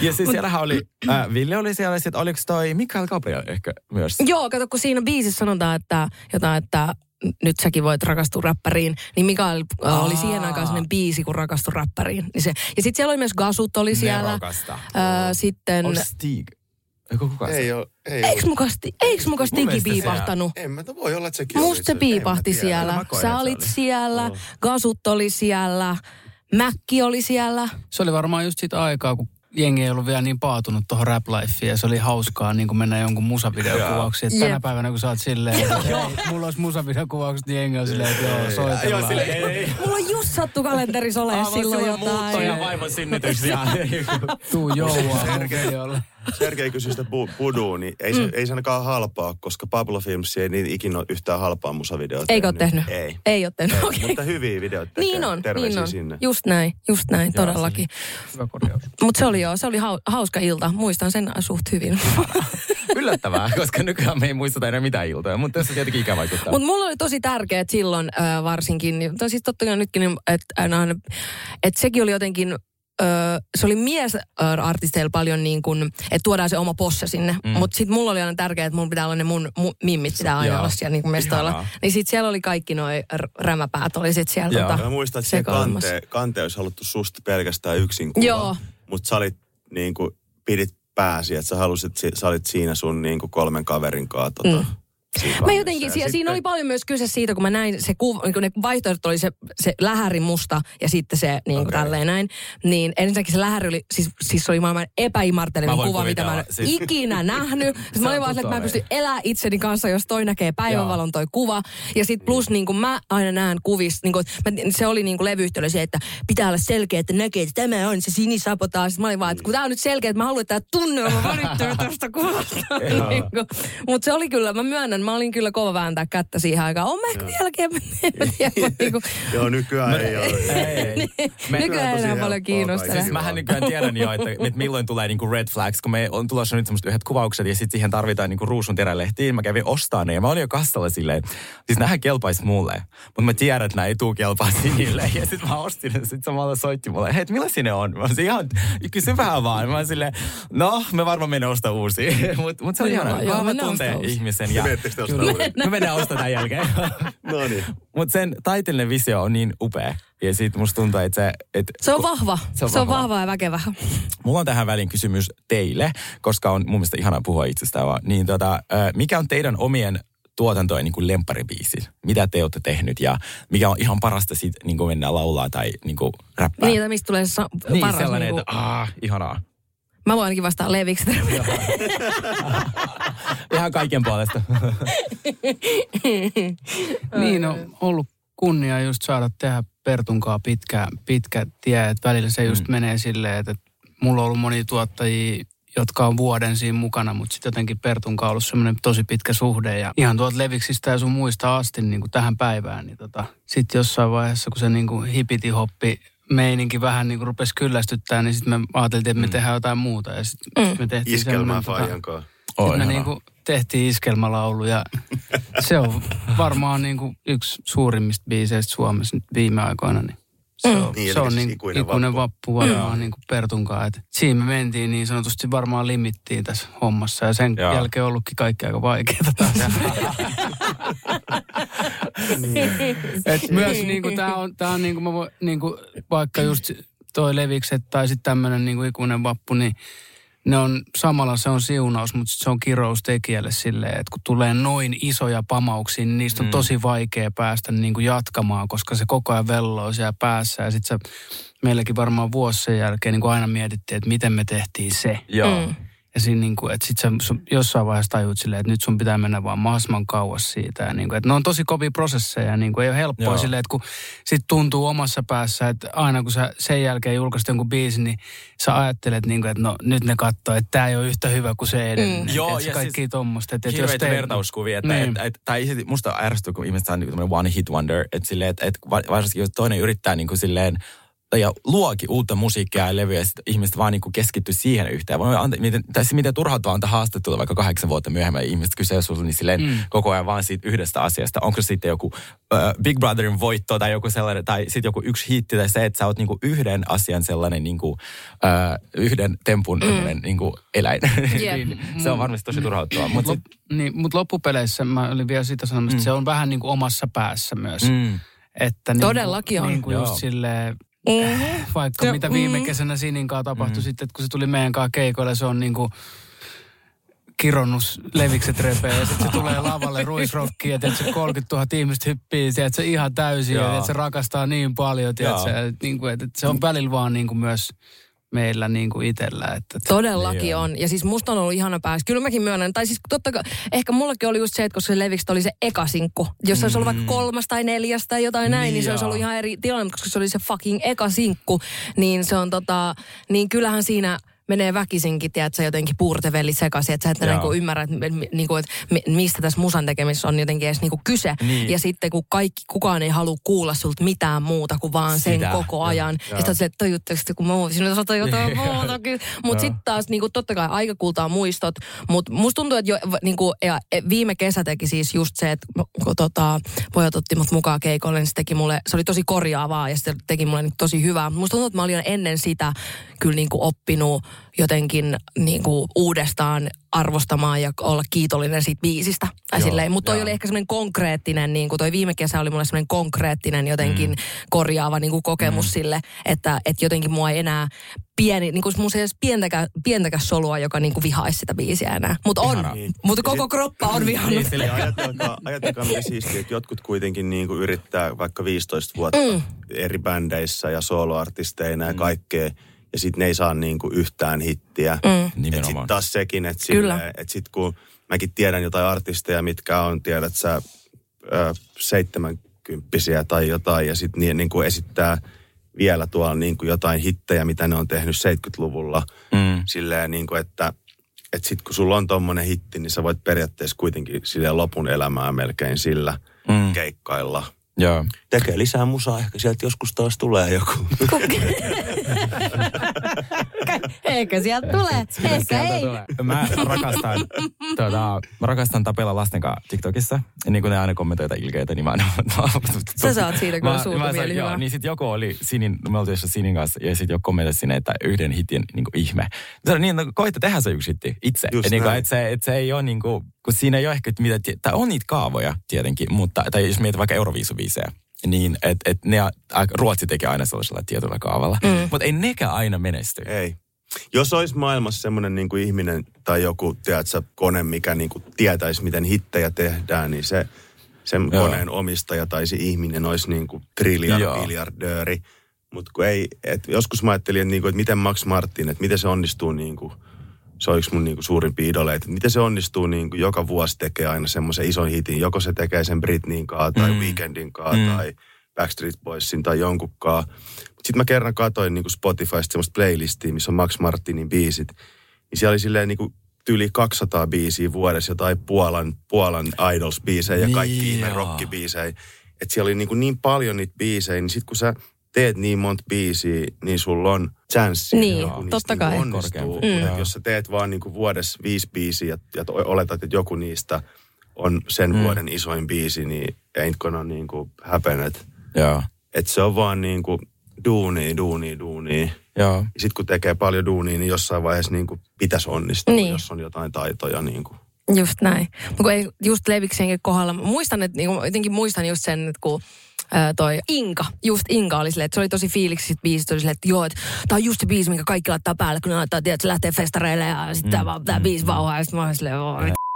Ja siis siellähän oli, äh, Ville oli siellä, sitten oliko toi Mikael Gabriel ehkä myös? Joo, kato, kun siinä biisissä sanotaan, että jotain, että nyt säkin voit rakastua räppäriin, niin Mikael äh, oli siihen aikaan sellainen biisi, kun rakastui räppäriin. Niin se, ja sitten siellä oli myös Gasut oli siellä. Nerokasta. Äh, sitten, Onko Stig? Eikö kuka se? Ei ole. Ei eiks muka, eiks muka Stigi piipahtanut? En mä, voi olla, että sekin oli Musta se piipahti siellä. Mä koen, Sä olit oli. siellä, Gasut oli siellä, Mäkki oli siellä. Se oli varmaan just sitä aikaa, kun jengi ei ollut vielä niin paatunut tuohon rap lifeen ja se oli hauskaa niin kuin mennä jonkun musavideokuvauksiin. Että tänä päivänä kun sä oot silleen, että hei, mulla olisi musavideokuvaukset, niin jengi on silleen, että joo, soitellaan. Joo, sille, ei, ei. Mulla on sattu kalenterissa ole silloin muutto ja jotain. vaimon synnytys. ja- Tuu videolle. Sergei kysyi sitä bu- budua, niin ei, se, ei se ainakaan halpaa, koska Pablo Films ei niin ikinä ole yhtään halpaa musavideota. Eikö ole tehnyt? Ei. Ei ole tehnyt, okei. Mutta hyviä videoita tekee. Niin on, Terveisiä niin on. sinne. Just näin, just näin, todellakin. Hyvä korjaus. Mutta se oli joo, se oli hau, hauska ilta. Muistan sen suht hyvin. [laughs] Yllättävää, [laughs] koska nykyään me ei muisteta enää mitään iltoja, mutta tässä tietenkin ikä vaikuttaa. Mutta mulla oli tosi tärkeää silloin äh, varsinkin, niin- no siis totta kai nytkin, niin, että et sekin oli jotenkin, ö, se oli miesartisteilla paljon niin kuin, että tuodaan se oma posse sinne. Mm. Mutta sitten mulla oli aina tärkeää, että mulla pitää olla ne mun mu, mimmit pitää aina olla siellä niin kuin mestoilla. Niin sitten siellä oli kaikki noi rämäpäät oli sitten siellä Joo. tota, Mä muistan, että se kante, kante olisi haluttu susta pelkästään yksin kuva. Joo. Mutta sä olit niin kuin, pidit pääsi, että sä halusit, si- sä olit siinä sun niin kuin kolmen kaverin kanssa. Tota, Mm. Siinä Mä jotenkin, siinä, siinä sitten- oli paljon myös kyse siitä, kun mä näin se kuva, niin kun ne vaihtoehdot oli se, se lähäri musta ja sitten se niin kuin Okei. tälleen näin. Niin ensinnäkin se lähäri oli, siis, siis oli maailman voin kuva, mitä mä en siis- ikinä nähnyt. [laughs] Se mä olin vaan että mä en tuttua, pysty elää itseni kanssa, jos toi näkee päivänvalon toi kuva. Ja sitten plus niin kuin mä aina näen kuvissa, niin kuin, mä, se oli niin kuin levyyhtiöllä se, että pitää olla selkeä, että näkee, että tämä on se sinisapotaa. Sitten mä olin vaan, että kun tää on nyt selkeä, että mä haluan, että tämä tunnelma välittyy [laughs] tästä kuvasta. niin Mutta se oli kyllä, mä myönnän, mä olin kyllä kova vääntää kättä siihen aikaan. On mä ehkä vieläkin, en mä tiedä, [laughs] niin kuin, Joo, nykyään ei ole. Ei. [laughs] Me- nykyään ei enää paljon kiinnostele. Mähän nykyään tiedän jo, että, että milloin tulee niinku red flags, kun me on tulossa nyt semmoista yhdet kuvaukset ja sitten siihen tarvitaan niinku ruusun terälehtiin. Mä kävin ostaa ne ja mä olin jo kassalla silleen, siis nähän kelpais mulle, mutta mä tiedän, että nämä ei tuu kelpaa [laughs] sinille. Ja sitten mä ostin ne, sitten samalla soitti mulle, hei, että millaisia ne on? Mä olisin ihan, kysy vähän vaan. Mä olin silleen, no, me varmaan menen ostaa uusia. Mutta mut se on joo, kun mä tuntee ihmisen. Ja, Meneekö te ostaa uuden? Me mennään ostamaan tämän jälkeen. [laughs] No niin. Mutta sen taiteellinen visio on niin upea. Ja siitä musta tuntuu, että se... Et, Se on vahva. Se on, se on vahva ja väkevä. Mulla on tähän väliin kysymys teille, koska on mun mielestä ihana puhua itsestään vaan. Niin tota, mikä on teidän omien tuotantojen niin kuin lempparibiisi? Mitä te olette tehnyt ja mikä on ihan parasta siitä niin kuin mennään laulaa tai niin kuin räppää? Niin, mistä tulee se sa- niin paras. sellainen, niinku, että aah, ihanaa. Mä voin ainakin vastaa Leviksi. [laughs] Ihan kaiken puolesta. [laughs] Niin on ollut kunnia just saada tehdä Pertunkaa pitkä, pitkä tie. Että välillä se just mm. menee silleen, että mulla on ollut monia tuottajia, jotka on vuoden siinä mukana, mutta sitten jotenkin Pertunkaan on ollut semmoinen tosi pitkä suhde. Ja ihan tuolta Leviksistä ja sun muista asti niin kuin tähän päivään, niin tota, sitten jossain vaiheessa, kun se niin kuin hipiti-hoppi meininki vähän niin kuin rupesi kyllästyttää, niin sitten me ajateltiin, että me tehdään jotain muuta. Ja sitten mm. me tehtiin Iskelmää semmoinen, tota, Fajan kanssa. Oh, sitten me ihanaa. niinku tehtiin iskelmälaulu ja [laughs] se on varmaan niinku yksi suurimmista biiseistä Suomessa nyt viime aikoina. Niin se on, Niin, se on niinku ikuinen ikuinen, vappu. vappu, varmaan niinku Pertunkaan. Et siinä me mentiin niin sanotusti varmaan limittiin tässä hommassa ja sen Joo. jälkeen on ollutkin kaikki aika vaikeaa taas. [laughs] [laughs] Et myös niinku tää on, tää on niinku, mä voin, niinku, vaikka just toi levikset tai sitten tämmönen niinku ikuinen vappu, niin ne on, samalla se on siunaus, mutta se on kirous tekijälle silleen, että kun tulee noin isoja pamauksia, niin niistä on tosi vaikea päästä niin kuin jatkamaan, koska se koko ajan velloo siellä päässä. Ja sitten meilläkin varmaan vuosi sen jälkeen niin kuin aina mietittiin, että miten me tehtiin se. Joo. Mm. Ja siinä niin kuin, että sit sä sun jossain vaiheessa tajut silleen, että nyt sun pitää mennä vaan mahdollisimman kauas siitä. Ja niin kuin, että ne on tosi kovia prosesseja, niin kuin ei ole helppoa Joo. silleen, että kun sit tuntuu omassa päässä, että aina kun sä sen jälkeen julkaist jonkun biisin, niin sä ajattelet niin kuin, että no nyt ne katsoo, että tää ei ole yhtä hyvä kuin se edellinen. Mm. Joo, Joo, ja kaikki siis tommoista. Että, että vertauskuvia. Että, Niin. et, et, tai sit musta ärsytyy, kun ihmiset saa niinku tämmöinen one hit wonder. Että silleen, että et, va- varsinkin jos toinen yrittää niinku silleen, ja luokin uutta musiikkia ja levyä, ja sit ihmiset vaan niinku keskittyy siihen yhteen. Voi anta, miten, tai se miten turhauttavaa antaa haastattelua vaikka kahdeksan vuotta myöhemmin, ja ihmiset kysyy sulta niin silleen mm. koko ajan vaan siitä yhdestä asiasta. Onko se sitten joku uh, Big Brotherin voitto tai joku sellainen, tai sitten joku yksi hitti, tai se, että sä oot niinku yhden asian sellainen niinku, uh, yhden tempun mm. niinku eläin. Jep. [laughs] se on varmasti tosi turhauttavaa. Mutta Lop, niin, mutta loppupeleissä mä olin vielä sitä sanomassa, että se on vähän niin kuin omassa päässä myös. mm, Että niin Todellakin on. Niin kuin just silleen, Mm-hmm. vaikka Ja- mitä viime mm. kesänä Sinin kanssa tapahtui sitten, että kun se tuli meidän kanssa keikoille, se on niin kuin kironnut levikset repee ja sitten se tulee lavalle ruisrokkiin ja tiedätkö, 30 000 ihmistä hyppii, tiedätkö, ihan täysin Joo. ja tiedätkö, se rakastaa niin paljon, tiedätkö, että, niin kuin, että se on välillä vaan niin kuin myös meillä niin kuin itsellä. Että, että Todellakin Niin on. on. Ja siis musta on ollut ihana päästä. Kyllä mäkin myönnän. Tai siis totta kai, ehkä mullakin oli just se, että koska se Levikset oli se eka sinkku. Jos se olisi ollut vaikka kolmas tai neljäs tai jotain näin, niin, Niin se olisi ollut ihan eri tilanne. Koska se oli se fucking eka sinkku, niin se on tota, niin kyllähän siinä menee väkisinkin, tiedätkö, jotenkin puurtevelli sekaisin, että sä et niinku ymmärrä, että, niinku, että mi- mistä tässä musan tekemisessä on jotenkin edes niinku kyse. Niin. Ja sitten kun kaikki, kukaan ei halua kuulla sulta mitään muuta kuin vaan sen Sitä. koko ajan. Joo. Ja sitten se, että tajutteko te, kun mä voisin osata jotain muutakin. [laughs] Mutta sitten taas niinku, totta kai aika kultaa muistot. Mutta musta tuntuu, että jo, niinku, ja, e, viime kesä teki siis just se, että kun tota, pojat otti mut mukaan keikolle, niin se teki mulle, se oli tosi korjaavaa ja se teki mulle niinku tosi hyvää. Musta tuntuu, että mä olin ennen sitä kyllä niinku oppinut jotenkin niinku uudestaan arvostamaan ja olla kiitollinen siitä biisistä. Mutta toi joo. oli ehkä semmoinen konkreettinen, niin kuin toi viime kesä oli mulle semmoinen konkreettinen jotenkin mm. korjaava niin kuin kokemus mm. sille, että, että jotenkin mua ei enää pieni, niin kuin mun se ei edes pientäkään, pientäkään solua, joka niin kuin vihaisi sitä biisiä enää. Mutta on, Ihanaa. mutta koko kroppa on vihannut. Niin, sille- Ja ajatelkaa, ajatelkaa mitä siistiä, että jotkut kuitenkin niin kuin yrittää vaikka 15 vuotta mm. eri bändeissä ja soloartisteina ja kaikkea. Ja sitten ne ei saa niin kuin yhtään hittiä. Mm. Et Nimenomaan. sitten taas sekin, että että sitten kun mäkin tiedän jotain artisteja, mitkä on, tiedät sä, ö, 70 tai jotain, ja sitten niin, niin kuin esittää vielä tuolla niin kuin jotain hittejä, mitä ne on tehnyt 70-luvulla. Mm. Silleen niin kuin, että että sitten kun sulla on tommonen hitti, niin sä voit periaatteessa kuitenkin silleen lopun elämää melkein sillä Mm. keikkailla. Joo. Tekee lisää musaa, ehkä sieltä joskus taas tulee joku. [laughs] ehkä sieltä tulee, ehkä ei. tulee. Mä rakastan, tuota, mä rakastan tapella lasten kanssa TikTokissa. Ja niin kuin ne aina kommentoi jotain ilkeitä, niin mä aina... [laughs] Sä saat siitä kyllä sain- mieli joo. Niin sit joku oli Sinin, me oltiin Sinin kanssa, ja sit joku kommentoi sinne, että yhden hitin niin kuin ihme. Se on niin, no, koita tehdä se yksi hitti itse. Just niin kuin, näin. et se, et se ei ole niin kuin, kun siinä ei ole ehkä mitä, tai on niitä kaavoja tietenkin, mutta, tai jos mietit vaikka Euroviisuviisejä, niin että et ne, Ruotsi tekee aina sellaisella tietyllä kaavalla. Mm. Mutta ei nekään aina menesty. Ei. Jos olisi maailmassa semmoinen niin kuin ihminen tai joku, tiedätkö, kone, mikä niin kuin tietäisi, miten hittejä tehdään, niin se, sen Joo. koneen omistaja tai se ihminen olisi niin kuin miljardööri. Mutta kun ei, et joskus mä ajattelin, että, niin kuin, että miten Max Martin, että miten se onnistuu niin kuin, se on yksi mun niin kuin suurimpia idoleita. Miten se onnistuu niin kuin joka vuosi tekee aina semmoisen ison hitin. Joko se tekee sen Britneyin kaa tai Mm. Weekendin kaa Mm. tai Backstreet Boysin tai jonkun kaa. Sitten mä kerran katoin niin kuin Spotifysta semmoista playlistia, missä on Max Martinin biisit. Niin siellä oli silleen niin kuin yli 200 biisiä vuodessa, jotain Puolan, Puolan Idols-biisejä ja Niin, kaikki ihme joo. rockibiisejä. Että siellä oli niin, kuin niin paljon niitä biisejä, niin sitten kun sä teet niin monta biisiä, niin sulla on chanssi. Niin, niistä totta niinku kai. Onnistuu. Korkeampi. Mm. Joo. Jos sä teet vaan niin kuin vuodessa viisi biisiä ja, ja to- oletat, että joku niistä on sen Mm. vuoden isoin biisi, niin ain't gonna niin kuin happen. Että Joo. et se on vaan niin kuin duuni, duuni, duuni. Joo. Sitten kun tekee paljon duunia, niin jossain vaiheessa niin kuin pitäisi onnistua, Niin. niin. jos on jotain taitoja. Niin kuin. Just näin. Mutta just Leviksenkin kohdalla, muistan, että niinku, jotenkin muistan just sen, että kun ää, toi Inka, just Inka oli silleen, että se oli tosi fiiliksi sit biisistä, oli silleen, että joo, että tää on just se biisi, minkä kaikki laittaa päälle, kun ne laittaa, tiedät, se lähtee festareille ja sitten mm, tää, tää biisi vauhaa, ja sitten mä olin silleen,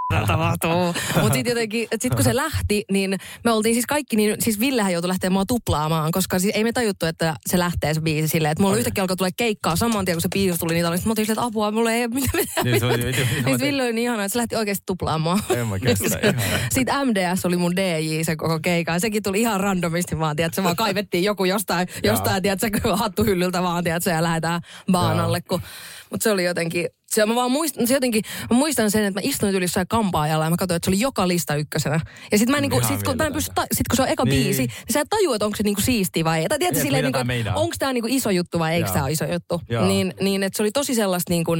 tapahtuu. Mutta sitten jotenkin, että sit kun se lähti, niin me oltiin siis kaikki, niin siis Villehän joutui lähteä mua tuplaamaan, koska siis ei me tajuttu, että se lähtee se biisi silleen, että mulla yhtäkkiä alkoi tulla keikkaa saman tien, kun se biisi tuli, niin mä silleen, että apua, mulla ei mitä, mitä, Niin, se oli- niin? [laughs] Ville oli niin ihana, että se lähti oikeasti tuplaamaan. En mä kestä, ihana. Sitten MDS oli mun DJ se koko keikka. Ja sekin tuli ihan randomisti vaan, tiedätkö, vaan kaivettiin joku jostain, jostain tiedätkö, hattuhyllyltä vaan, tiedätkö, ja lähdetään baanalle. Kun, mutta se oli jotenkin, se, mä vaan muistan, se jotenkin, mä muistan sen, että mä istuin yli jossain kampaajalla ja mä katsoin, että se oli joka lista ykkösenä. Ja sit mä, niinku, sit, kun, mä en pysty, ta- sit kun se on eka Niin. biisi, niin sä et tajua, että onko se niinku siisti vai ei. Tai tiedätkö, Jep, silleen, niinku, onko tämä niinku iso juttu vai eikö tämä ole iso juttu. Joo. Niin, niin että se oli tosi sellaista niinku,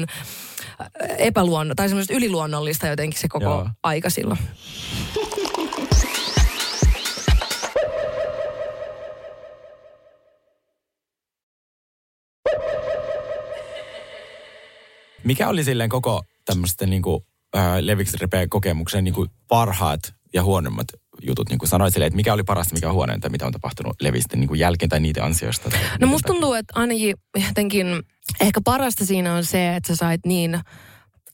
epäluonno, tai semmoista yliluonnollista jotenkin se koko Joo. aika silloin. Mikä oli silleen koko tämmöisten niinku, äh, Leviksen repeä kokemuksen niinku parhaat ja huonommat jutut? Niin kuin sanoit silleen, että mikä oli parasta, mikä on huonointa, mitä on tapahtunut Levisten niinku jälkeen tai niiden ansiosta? Tai No musta tuntuu, että ainakin jotenkin ehkä parasta siinä on se, että sä sait niin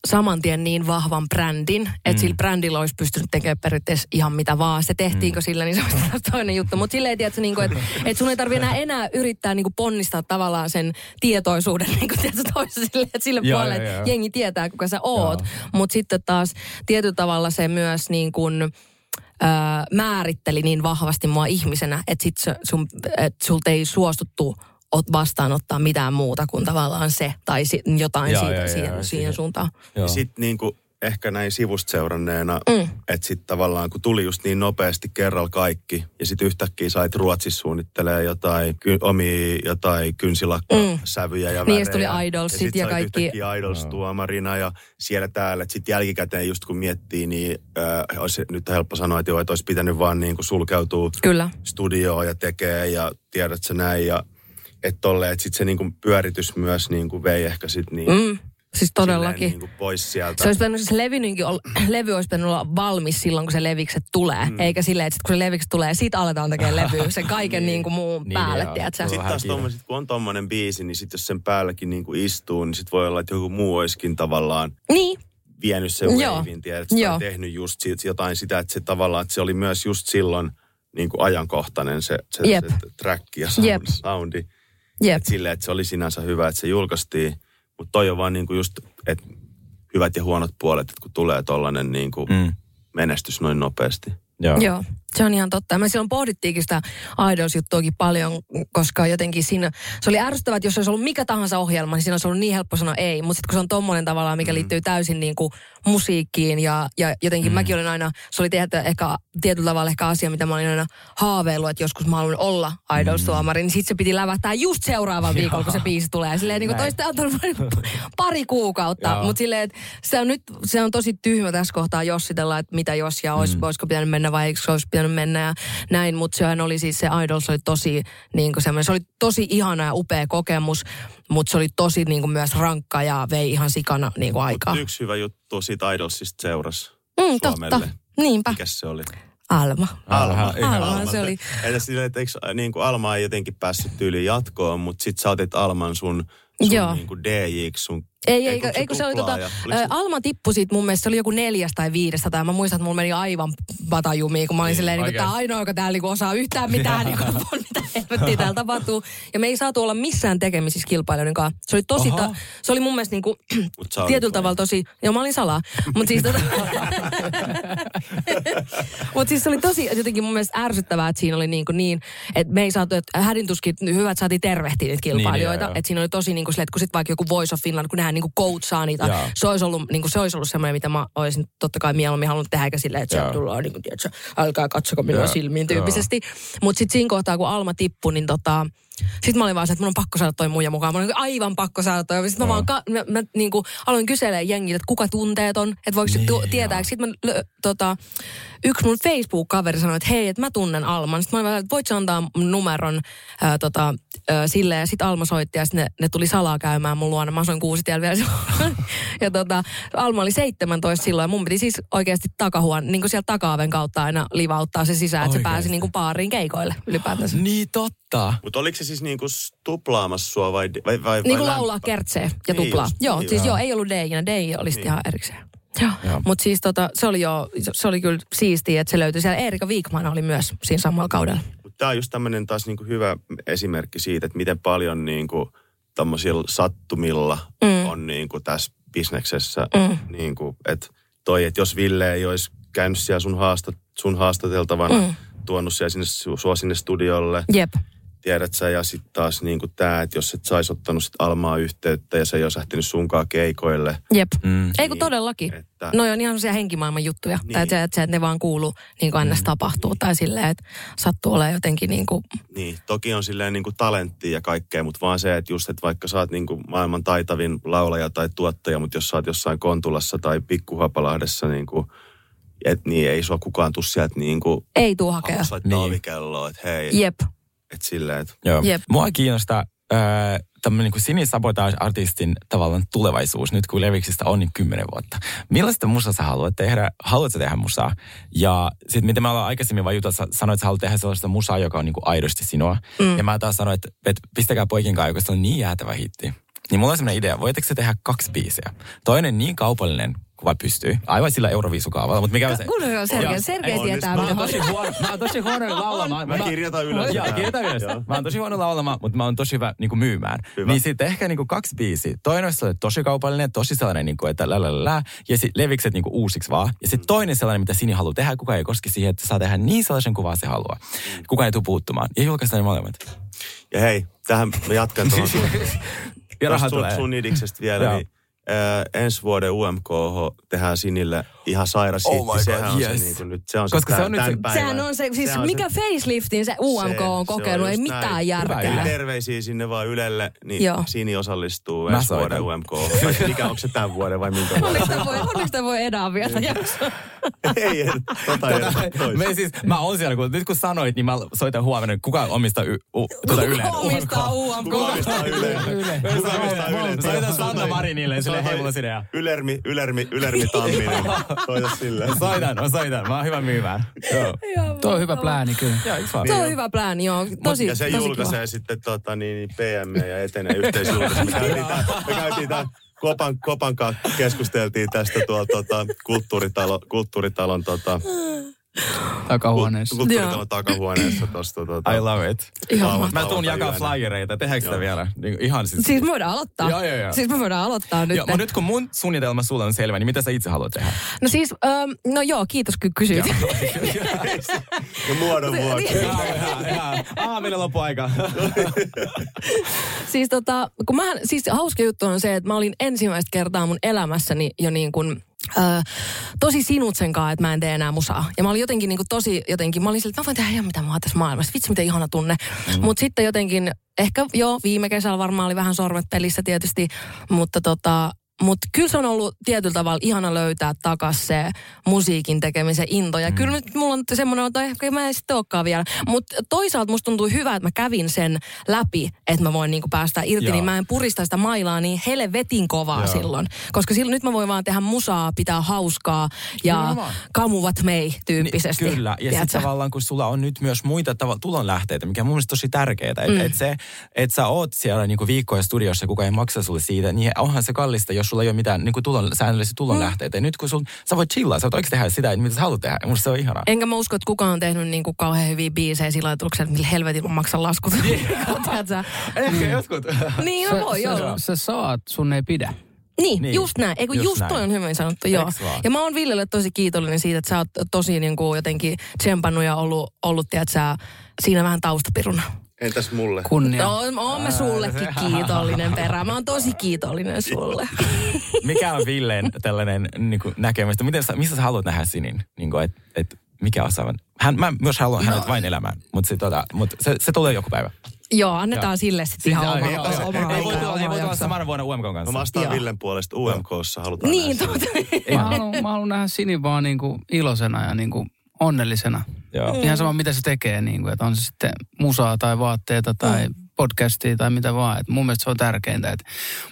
saman tien niin vahvan brändin, että mm. sillä brändillä olisi pystynyt tekemään periaatteessa ihan mitä vaan. Se tehtiinkö mm. sillä, niin se olisi toinen juttu. Mutta silleen, tiedätkö, niin kuin, että, [laughs] että sun ei tarvitse enää, enää yrittää niin kuin ponnistaa tavallaan sen tietoisuuden [laughs] niin kuin, tiedätkö, toiselle, sille, että sille Joo, puolelle, että jengi tietää, kuka sä oot. Mutta sitten taas tietyllä tavalla se myös niin kuin, öö, määritteli niin vahvasti mua ihmisenä, että sit sun, et sulta ei suostuttu ot vastaanottaa mitään muuta kuin tavallaan se tai si, jotain Joo, siitä, joo, siihen, joo, siihen siihen. suuntaan. Sitten niin kuin ehkä näin sivusta seuranneena, Mm. mm. että sitten tavallaan kun tuli just niin nopeasti kerralla kaikki, ja sitten yhtäkkiä sait Ruotsissa suunnittelee jotain ky, omia jotain kynsilakkasävyjä ja Niin, ja värejä. sit tuli Idolsit sit ja sait kaikki- yhtäkkiä Idols-tuomarina ja siellä täällä. Sitten jälkikäteen just kun miettii, niin äh, olisi nyt helppo sanoa, että joo, että olisi pitänyt vaan niin kuin sulkeutua Kyllä. studioon ja tekee ja tiedät sä näin ja että tolle, että sitten se niinku pyöritys myös niinku vei ehkä sit niin, Mm. Siis todellakin. niinku pois sieltä. Se olisi pitänyt, se levyninkin olla, [clears throat] levy olisi pitänyt olla valmis silloin, kun se levikset tulee. Mm. Eikä silleen, että sit kun se levikset tulee, sit aletaan tekemään [laughs] levyä sen kaiken niin. kuin muun Niin, päälle, joo. tiedätkö? Sit- Sitten taas tommoset, kun on tommonen biisi, niin sitten jos sen päälläkin niinku istuu, niin sitten voi olla, että joku muu olisikin tavallaan Niin, vienyt sen wavin, tiedät, että on tehnyt just siitä, jotain sitä, että se tavallaan, että se oli myös just silloin niin kuin ajankohtainen se, se, Jep. se track ja sound, Jep. soundi. Jep. Et silleen, että se oli sinänsä hyvä, että se julkaistiin. Mutta toi on vaan niinku just, että hyvät ja huonot puolet, että kun tulee tollanen niinku Mm. menestys noin nopeasti. Joo. Joo, se on ihan totta. Me silloin pohdittiinkin sitä Idols-juttuakin paljon, koska jotenkin siinä, se oli ärsyttävää, että jos olisi ollut mikä tahansa ohjelma, niin siinä olisi ollut niin helppo sanoa ei. Mutta sitten kun se on tommonen tavallaan, mikä liittyy täysin niin kuin musiikkiin ja, ja jotenkin mm. mäkin olin aina, se oli tehdä ehkä tietyllä tavalla ehkä asia, mitä mä olin aina haaveillut, että joskus mä haluan olla Idols-tuomari, niin sitten se piti lävähtää just seuraavan viikolla, kun se biisi tulee. Silleen niin kuin toista antanut [laughs] pari kuukautta, mutta silleen, että se on nyt, se on tosi tyhmä tässä kohtaa jossitella, että mitä jos ja olisi, mm. olisiko pitänyt mennä vai eikö olisi pitänyt mennä ja näin, mutta sehän oli siis se Idols oli tosi niin kuin semmoinen, se oli tosi ihana ja upea kokemus, mutta se oli tosi niin kuin myös rankka ja vei ihan sikana niin kuin aikaa. Mut yksi hyvä juttu siitä Idolsista seurasi Mm, Suomelle. totta. Niinpä. Mikäs se oli? Alma. Alma. Alma, se oli. Entä silleen, että eikö, niin kuin Alma ei jotenkin päässyt tyyliin jatkoon, mutta sit sä otit Alman sun, sun Joo. niin kuin DJ-ksi, sun Ei, ei, ei, kun se oli tota, tuplaaja? Oliko se- ä, Alma tippui siitä mun mielestä, se oli joku neljästä tai viidestä, tai mä muistan, että mulla meni aivan batajumiin, kun mä olin Niin, silleen, niin oikein. tämä ainoa, joka täällä niin osaa yhtään mitään, [laughs] niin kuin, mitä helvettiä täällä tapahtuu. Ja me ei saatu olla missään tekemisissä kilpailijoiden kanssa. Se oli tosi, ta, se oli mun mielestä niin Mut olit [clears throat] tietyllä tavalla tosi, joo mä olin salaa, mutta siis tota, [laughs] Mutta siis se oli tosi jotenkin mun mielestä ärsyttävää, että siinä oli niin, kuin niin että me ei saatu, että hädintuskin hyvä, että saatiin tervehtiä niitä kilpailijoita. Niin, joo, joo. että siinä oli tosi niin kuin silleen, että kun sitten vaikka joku Voice of Finland, kun nehän niin kuin coachaa niitä, Joo. se olisi ollut, niin kuin, se olisi ollut semmoinen, mitä mä olisin totta kai mieluummin halunnut tehdä, eikä silleen, että sieltä tullaan niin kuin, tiedätkö, älkää katsoko minua Joo, silmiin tyyppisesti. Mutta sitten siinä kohtaa, kun Alma tippui, niin tota, sitten mä olin vaan se, että mun on pakko saada toi muija mukaan. Mä olin aivan pakko saada toi. Sitten mä vaan ka- mä, mä niin kuin, aloin kyselemään jengiltä, että kuka tunteet on, että voiko niin, tu- tietää. Sitten mä, lö, tota, yksi mun Facebook-kaveri sanoi, että hei, että mä tunnen Alman. Sitten mä olin vaan, että voit antaa mun numeron ää, tota, ää, sille. Ja sitten Alma soitti ja sitten ne, ne, tuli salaa käymään mun luona. Mä asuin kuusitiellä vielä silloin. [laughs] ja tota, Alma oli 17 silloin ja mun piti siis oikeasti takahuon, niin kuin sieltä takaaven kautta aina livauttaa se sisään, että se pääsi niin kuin baariin keikoille ylipäätänsä. Niin totta. Mutta oliko se siis niinku tuplaamassa sua vai... vai, vai Niin kuin laulaa kertsee ja Niin tuplaa. just, joo, niin siis joo, ei ollut DJ-nä. DJ oli sitten Niin. ihan erikseen. Joo. Joo. Mutta siis tota, se oli jo, se oli kyllä siistiä, että se löytyi siellä. Erika Viikman oli myös siinä samalla kaudella. Tämä on just tämmöinen taas niinku hyvä esimerkki siitä, että miten paljon niinku tommosilla sattumilla Mm. on niinku tässä bisneksessä. Mm. Niinku, että toi, että jos Ville ei olisi käynyt siellä sun, haastat, sun haastateltavana, Mm. tuonut siellä sinne, su- sua sinne studiolle, Jep. Tiedät sä, ja sitten taas niinku tämä, että jos et sais ottanut sit Almaa yhteyttä ja se ei olisi lähtenyt sunkaan keikoille, Jep. Mm. Ei kun Niin, todellakin. että- No on ihan sellaisia henkimaailman juttuja. Niin. Tai että, että ne vaan kuuluu niin kuin ns. tapahtuu. Tai silleen, että sattuu olemaan jotenkin niin kuin, Niin, toki on silleen niin kuin talenttia ja kaikkea, mutta vaan se, että just, että vaikka sä oot niin kuin maailman taitavin laulaja tai tuottaja, mutta jos sä oot jossain Kontulassa tai Pikkuhapalahdessa, niin kuin, et, niin ei sua kukaan tuu sieltä niin kuin ei tuu hakea. Niin. niin. ovikelloa, että hei, Jep. Että silleen, että Joo. Jep. Mua kiinnostaa äh, tämmöinen niin Sini Sabotage-artistin tavallaan tulevaisuus, nyt kun Leviksistä on niin kymmenen vuotta. Millaista musaa sä haluat tehdä? Haluatko tehdä musaa? Ja sitten mitä me ollaan aikaisemmin vaan juteltu, sä sanoit, että sä haluat tehdä sellaista musaa, joka on niin kuin aidosti sinua. Mm. Ja mä taas sanoin, että, että pistäkää poikien kanssa, se on niin jäätävä hitti. Niin mulla on sellainen idea, voitteko se tehdä kaksi biisiä? Toinen niin kaupallinen, vaan pystyy. Aivan sillä Euroviisukaavalla, mutta mikä on se? Kuunnelkaa Sergei. Sergei on tietää, Mä oon tosi huono, mä oon tosi huono laulamaan. Mä kirjoitan ylös. Joo, kirjoitan ylös. Mä oon tosi huono laulamaan, mutta mä oon tosi hyvä niin kuin myymään. Hyvä. Niin sitten ehkä niin kuin kaksi biisiä. Toinen olisi sellainen tosi kaupallinen, tosi sellainen, niin kuin, että lä, lä, lä, lä, ja sitten levikset niin kuin uusiksi vaan. Ja Mm. sitten toinen sellainen, mitä Sini haluaa tehdä, kuka ei koske siihen, että saa tehdä niin sellaisen kuvaa se haluaa. Mm. Kuka ei tule puuttumaan. Ja julkaistaan ne molemmat. Ja hei, tähän mä jatkan tuohon [laughs] sun, sun, tulee. sun idiksestä vielä, niin ensi vuoden UMK tehdään Sinille ihan sairas Oh hitti. Sehän God, on yes. se, niin kuin nyt, se on se, Koska se tän- on nyt tämän se- päivän- Sehän on se, siis se on mikä faceliftin se UMK Se- on se on kokenut, ei mitään näin. järkeä. Hyvä. Terveisiä sinne vaan Ylelle, niin Joo. Sini osallistuu ensi vuoden UMK. Mikä onko se tämän vuoden vai minkä vuoden? Onneksi voi, voi edää vielä jaksoa. [laughs] ei, ei, tota ei Tätä, toista. me siis, mä oon siellä, kun, nyt kun sanoit, niin mä soitan huomenna, kuka omistaa y, u, tuota Ylen. Kuka omistaa UMK? Kuka omistaa Yle? Kuka omistaa Yle? Soitan Sanna Marinille, silleen, hei, mulla on idea. Ylermi, Ylermi, Ylermi Tamminen. [laughs] Soita sille. Mä soitan, mä soitan. Mä oon hyvä myymään. Joo. Tuo on hyvä plääni kyllä. Joo, vaan? Se on hyvä plääni, joo. Tosi, ja se tosi julkaisee kiva. sitten tota, niin, niin PM ja etenee yhteisjulkaisu. Me käytiin tää, me käytiin tää Kopan, Kopan kanssa keskusteltiin tästä tuolla tota, kulttuuritalo, kulttuuritalon tota, [laughs] takahuoneessa. Kulttuuritalon takahuoneessa tosta tota. I love it. Ihan Mä tuun jakaa flyereita. Tehdäänkö sitä vielä? Niin, ihan siis... Siis me voidaan aloittaa. Joo, joo, joo. Siis me voidaan aloittaa nyt. Joo, mutta nyt kun mun suunnitelma sulle on selvä, niin mitä sä itse haluat tehdä? No siis, ähm, no joo, kiitos kun kysyit. [laughs] Ja muodon vuoksi. Aamille loppuaika. [laughs] siis tota, kun mä, siis hauska juttu on se, että mä olin ensimmäistä kertaa mun elämässäni jo niin kuin Ö, tosi sinut sen kanssa, että mä en tee enää musaa. Ja mä olin jotenkin niin kuin tosi jotenkin, mä olin sille, että mä voin tehdä ihan mitä mä oon tässä maailmassa. Vitsi, miten ihana tunne. Mm. Mutta sitten jotenkin, ehkä jo viime kesällä varmaan oli vähän sormet pelissä tietysti, mutta tota, mutta kyllä se on ollut tietyllä tavalla ihana löytää takas se musiikin tekemisen into. Ja mm. kyllä nyt mulla on semmoinen, että ehkä mä en sitten olekaan vielä. Mutta toisaalta musta tuntuu hyvä, että mä kävin sen läpi, että mä voin niinku päästä irti. Joo. Niin mä en purista sitä mailaa niin helvetin kovaa Joo. silloin. Koska silloin nyt mä voin vaan tehdä musaa, pitää hauskaa ja Nimenomaan. kamuvat mei tyyppisesti. Niin, kyllä, ja sitten tavallaan kun sulla on nyt myös muita tav- tulonlähteitä, mikä on mun mielestä tosi tärkeää. Että mm. et se, että sä oot siellä niinku viikkoja studiossa ja kukaan ei maksa sulle siitä, niin onhan se kallista, jos sulla ei ole mitään niinku tulon, säännöllisiä tulonlähteitä. Mm. Ja nyt kun sul, sä voit chillaa, sä voit oikeasti tehdä sitä, mitä sä haluat tehdä. Ja Musta se on ihanaa. Enkä mä usko, että kukaan on tehnyt niinku kauhean hyviä biisejä sillä lailla, että millä helvetin mä maksan laskut. [laughs] Tiedätkö? Ehkä jotkut. niin, no voi olla. sä saat, sun ei pidä. Niin, Niin. niin, just näin. Eikö Just just, just toi näin. on hyvin sanottu, joo. Ja mä oon Villelle tosi kiitollinen siitä, että sä oot tosi niin kuin jotenkin tsempannut ja ollut, ollut tiedät, sä, siinä vähän taustapiruna. Entäs mulle? Kunnia. No, oon mä sullekin kiitollinen perä. Mä oon tosi kiitollinen sulle. [laughs] mikä on Villeen tällainen niinku, näkemys? Miten sä, missä sä haluat nähdä Sinin? Niinku, et, et, mikä osaavan? Hän, mä myös haluan hänet vain elämään, mutta se, tota, mut se, se tulee joku päivä. joo, annetaan sille sitten ihan Siis, oma, ei, oma, ei, oma, ei, aikaa, voi tulla, ei oma voi tulla jakso. samana vuonna UMK Mä kanssa. vastaan Joo. Villen puolesta UMKssa halutaan Niin, nähdä totta. Mä haluan, mä haluan nähdä Sini vaan niinku iloisena ja niinku onnellisena. Joo. Ihan sama, mitä se tekee, niinku, että on se sitten musaa tai vaatteita tai Mm. podcastia tai mitä vaan. Et mun mielestä se on tärkeintä. Et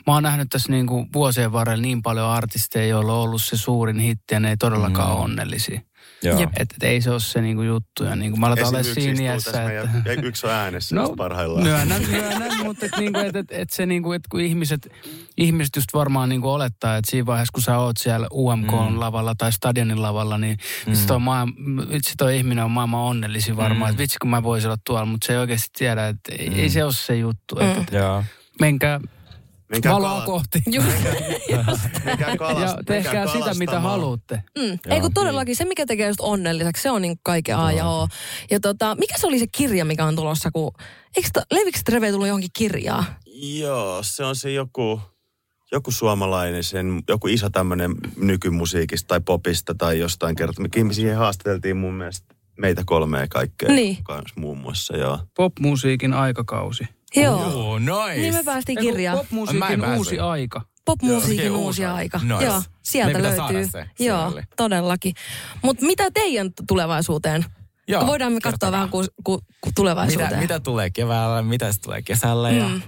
mä oon nähnyt tässä niinku vuosien varrella niin paljon artisteja, joilla on ollut se suurin hitti ja ne ei todellakaan ole onnellisia. Joo. Et, et ei se ole se niinku juttu. Ja niinku, mä aletaan olla siinä iässä, että... ja yksi on äänessä no, parhaillaan. Myönnän, myönnän, mutta et niinku, et, et, et se niinku, et kun ihmiset, ihmiset just varmaan niinku olettaa, että siinä vaiheessa, kun sä oot siellä UMK-lavalla tai stadionin lavalla, niin mm. vitsi, toi, maailma, vitsi toi ihminen on maailman onnellisin varmaan, mm. että vitsi kun mä voisin olla tuolla, mutta se ei oikeasti tiedä, että ei, ei se ole se juttu. Mm. Että Joo. menkää Menkää valoa kala- kohti menkää ja tehkää sitä, mitä haluatte. Mm. Ei kun todellakin se, mikä tekee just onnelliseksi, se on niin kaiken A ja O. Ja tota, mikä se oli se kirja, mikä on tulossa, kun... Eikö to, Levikö Treve tullut johonkin kirjaan? Joo, se on se joku, joku suomalainen, sen, joku iso tämmöinen nykymusiikista tai popista tai jostain kertaa. Me siihen haastateltiin mun mielestä meitä kolmea kaikkea Niin. kanssa muun muassa, joo. Popmusiikin aikakausi. Joo. Oh, nice. Niin me päästiin kirjaan. Popmusiikin uusi aika. Popmusiikin Joo, uusi aika. Nice. Joo, sieltä pitää löytyy. se Joo, sisälle. todellakin. Mutta mitä teidän tulevaisuuteen? Joo, Voidaan me katsoa vähän ku, ku, ku tulevaisuuteen. Mitä, mitä tulee keväällä, mitä se tulee kesällä ja... Mm.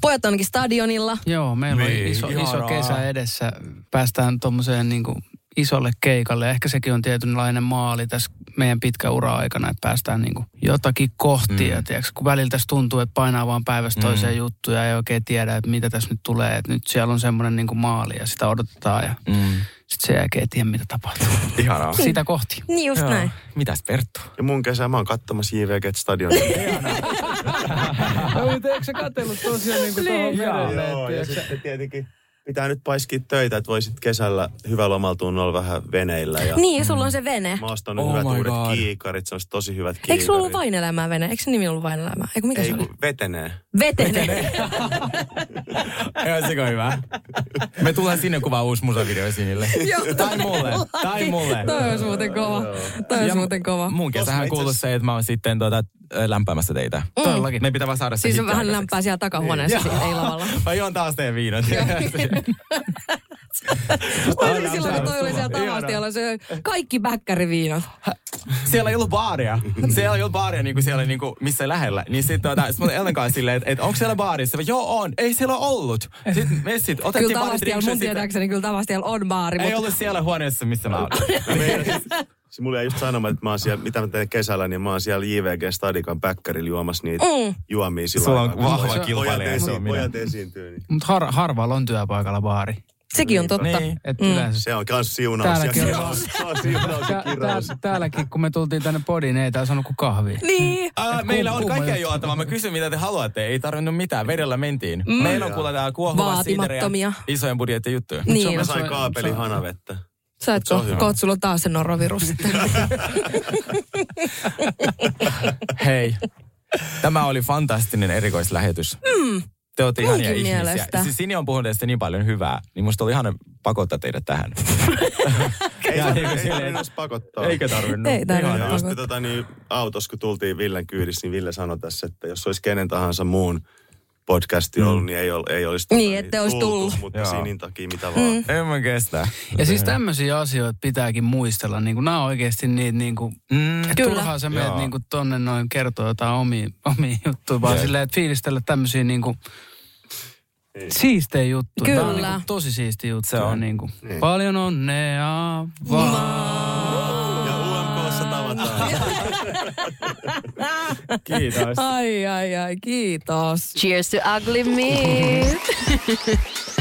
Pojat on ainakin stadionilla. Joo, meillä on Niin, iso, iso kesä edessä. Päästään tuommoiseen niin isolle keikalle. Ehkä sekin on tietynlainen maali tässä meidän pitkä ura-aikana, että päästään niin kuin jotakin kohtia. Mm. Tiedätkö, kun välillä tässä tuntuu, että painaa vaan päivästä toiseen mm. juttuja ja ei oikein tiedä, että mitä tässä nyt tulee. Että nyt siellä on semmoinen niin kuin maali ja sitä odotetaan ja mm. sitten sen jälkeen ei tiedä, mitä tapahtuu. [laughs] Ihanaa. Sitä kohti. Niin just Joo. näin. Mitäs Perttu? Ja mun kesä mä oon katsomassa JVG Stadionia. [laughs] [laughs] No, mutta eikö sä katsellut tosiaan niin kuin tuohon merelle? Joo, ja sitten tietenkin pitää nyt paiskia töitä, että voisit kesällä hyvällä omalla tunnolla vähän veneillä. Ja Niin, sulla on se vene. Mä oon ostanut Oh hyvät uudet God. kiikarit, se on tosi hyvät kiikarit. Eikö sulla ollut vain elämää vene? Eikö se nimi ollut vain elämää? Eikö mikä Ei, se oli? vetenee. Vetene. Ihan siko hyvä. Me tullaan sinne kuvaa uusi musavideo sinille. Joo. tai mulle. Tai mulle. Toi olisi muuten kova. Toi olisi muuten kova. Mun kesähän kuuluu se, että mä oon sitten tuota, lämpäämässä teitä. Todellakin. Me pitää vaan saada se Siis on vähän lämpää siellä takahuoneessa, siinä, ei lavalla. Mä juon taas teidän viinat. [laughs] Mä olin silloin, kun toi oli siellä tavastialla, se kaikki bäkkäriviinat. siellä ei ollut baaria. Siellä ei ollut baaria niin kuin siellä niin kuin missä lähellä. Niin sitten tuota, sit mä olin Ellen kanssa silleen, että, että onko siellä baarissa? Joo on. Ei siellä ole ollut. Sitten me sit otettiin Kyllä tavastialla, mun sitten. tietääkseni kyllä tavastialla on baari, Ei mutta ollut siellä huoneessa, missä mä olin. [laughs] Se mulle jäi just sanomaan, että mä oon siellä, mitä mä teen kesällä, niin mä oon siellä JVG Stadikan päkkärillä juomassa niitä Mm. juomia sillä Sulla on vahva pojat- kilpailija pojat. Pojat esiintyy. Niin. Mutta har, harvalla on työpaikalla baari. Sekin on totta. Niin. Että Mm. yleensä Se on kans siunaus Täälläkin on- on siunaus ja Tää, kirous. tää, täälläkin, kun me tultiin tänne podiin, niin ei täällä saanut kuin kahvia. Niin. Et meillä on kaikkea juotavaa. Mä kysyn, mitä te haluatte. Ei tarvinnut mitään. Vedellä mentiin. Mm. Meillä on kuulla täällä kuohuvaa siideriä. Isojen budjettien juttuja. Niin. Mä sain on- kaapeli hanavettä. Saitko? on hyvä. Koot, sulla on taas se norovirus sitten. [laughs] Hei, tämä oli fantastinen erikoislähetys. Mm. Te olette ihania munkin ihmisiä. mielestä. Siis Sini on puhunut teistä niin paljon hyvää, niin musta oli ihana pakottaa teidät tähän. [laughs] Ei, Ja tarvinnut pakottaa. Eikä tarvinnut. Ei tarvinnut. Ja just me tota, niin, autossa, kun tultiin Villen kyydissä, niin Ville sanoi tässä, että jos olisi kenen tahansa muun podcasti ollut, niin ei, ol, ei olisi Niin, ette olisi tullut. Mutta Joo. Sinin takia mitä vaan. En mä kestä. Ja siis tämmöisiä asioita pitääkin muistella. Niin kuin, nämä on oikeasti niitä, niin kuin, Mm. että Kyllä. turhaan sä menet niin kuin, tonne noin kertoo jotain omia, omia juttuja, vaan silleen, että fiilistellä tämmöisiä niin kuin, siistejä juttuja. Tämä on Kyllä. niin kuin, tosi siisti juttu. Se on. Niin kuin, Niin. Paljon onnea vaan. Kiitos. ai, ai, ai, kiitos. Cheers to ugly meat. [laughs]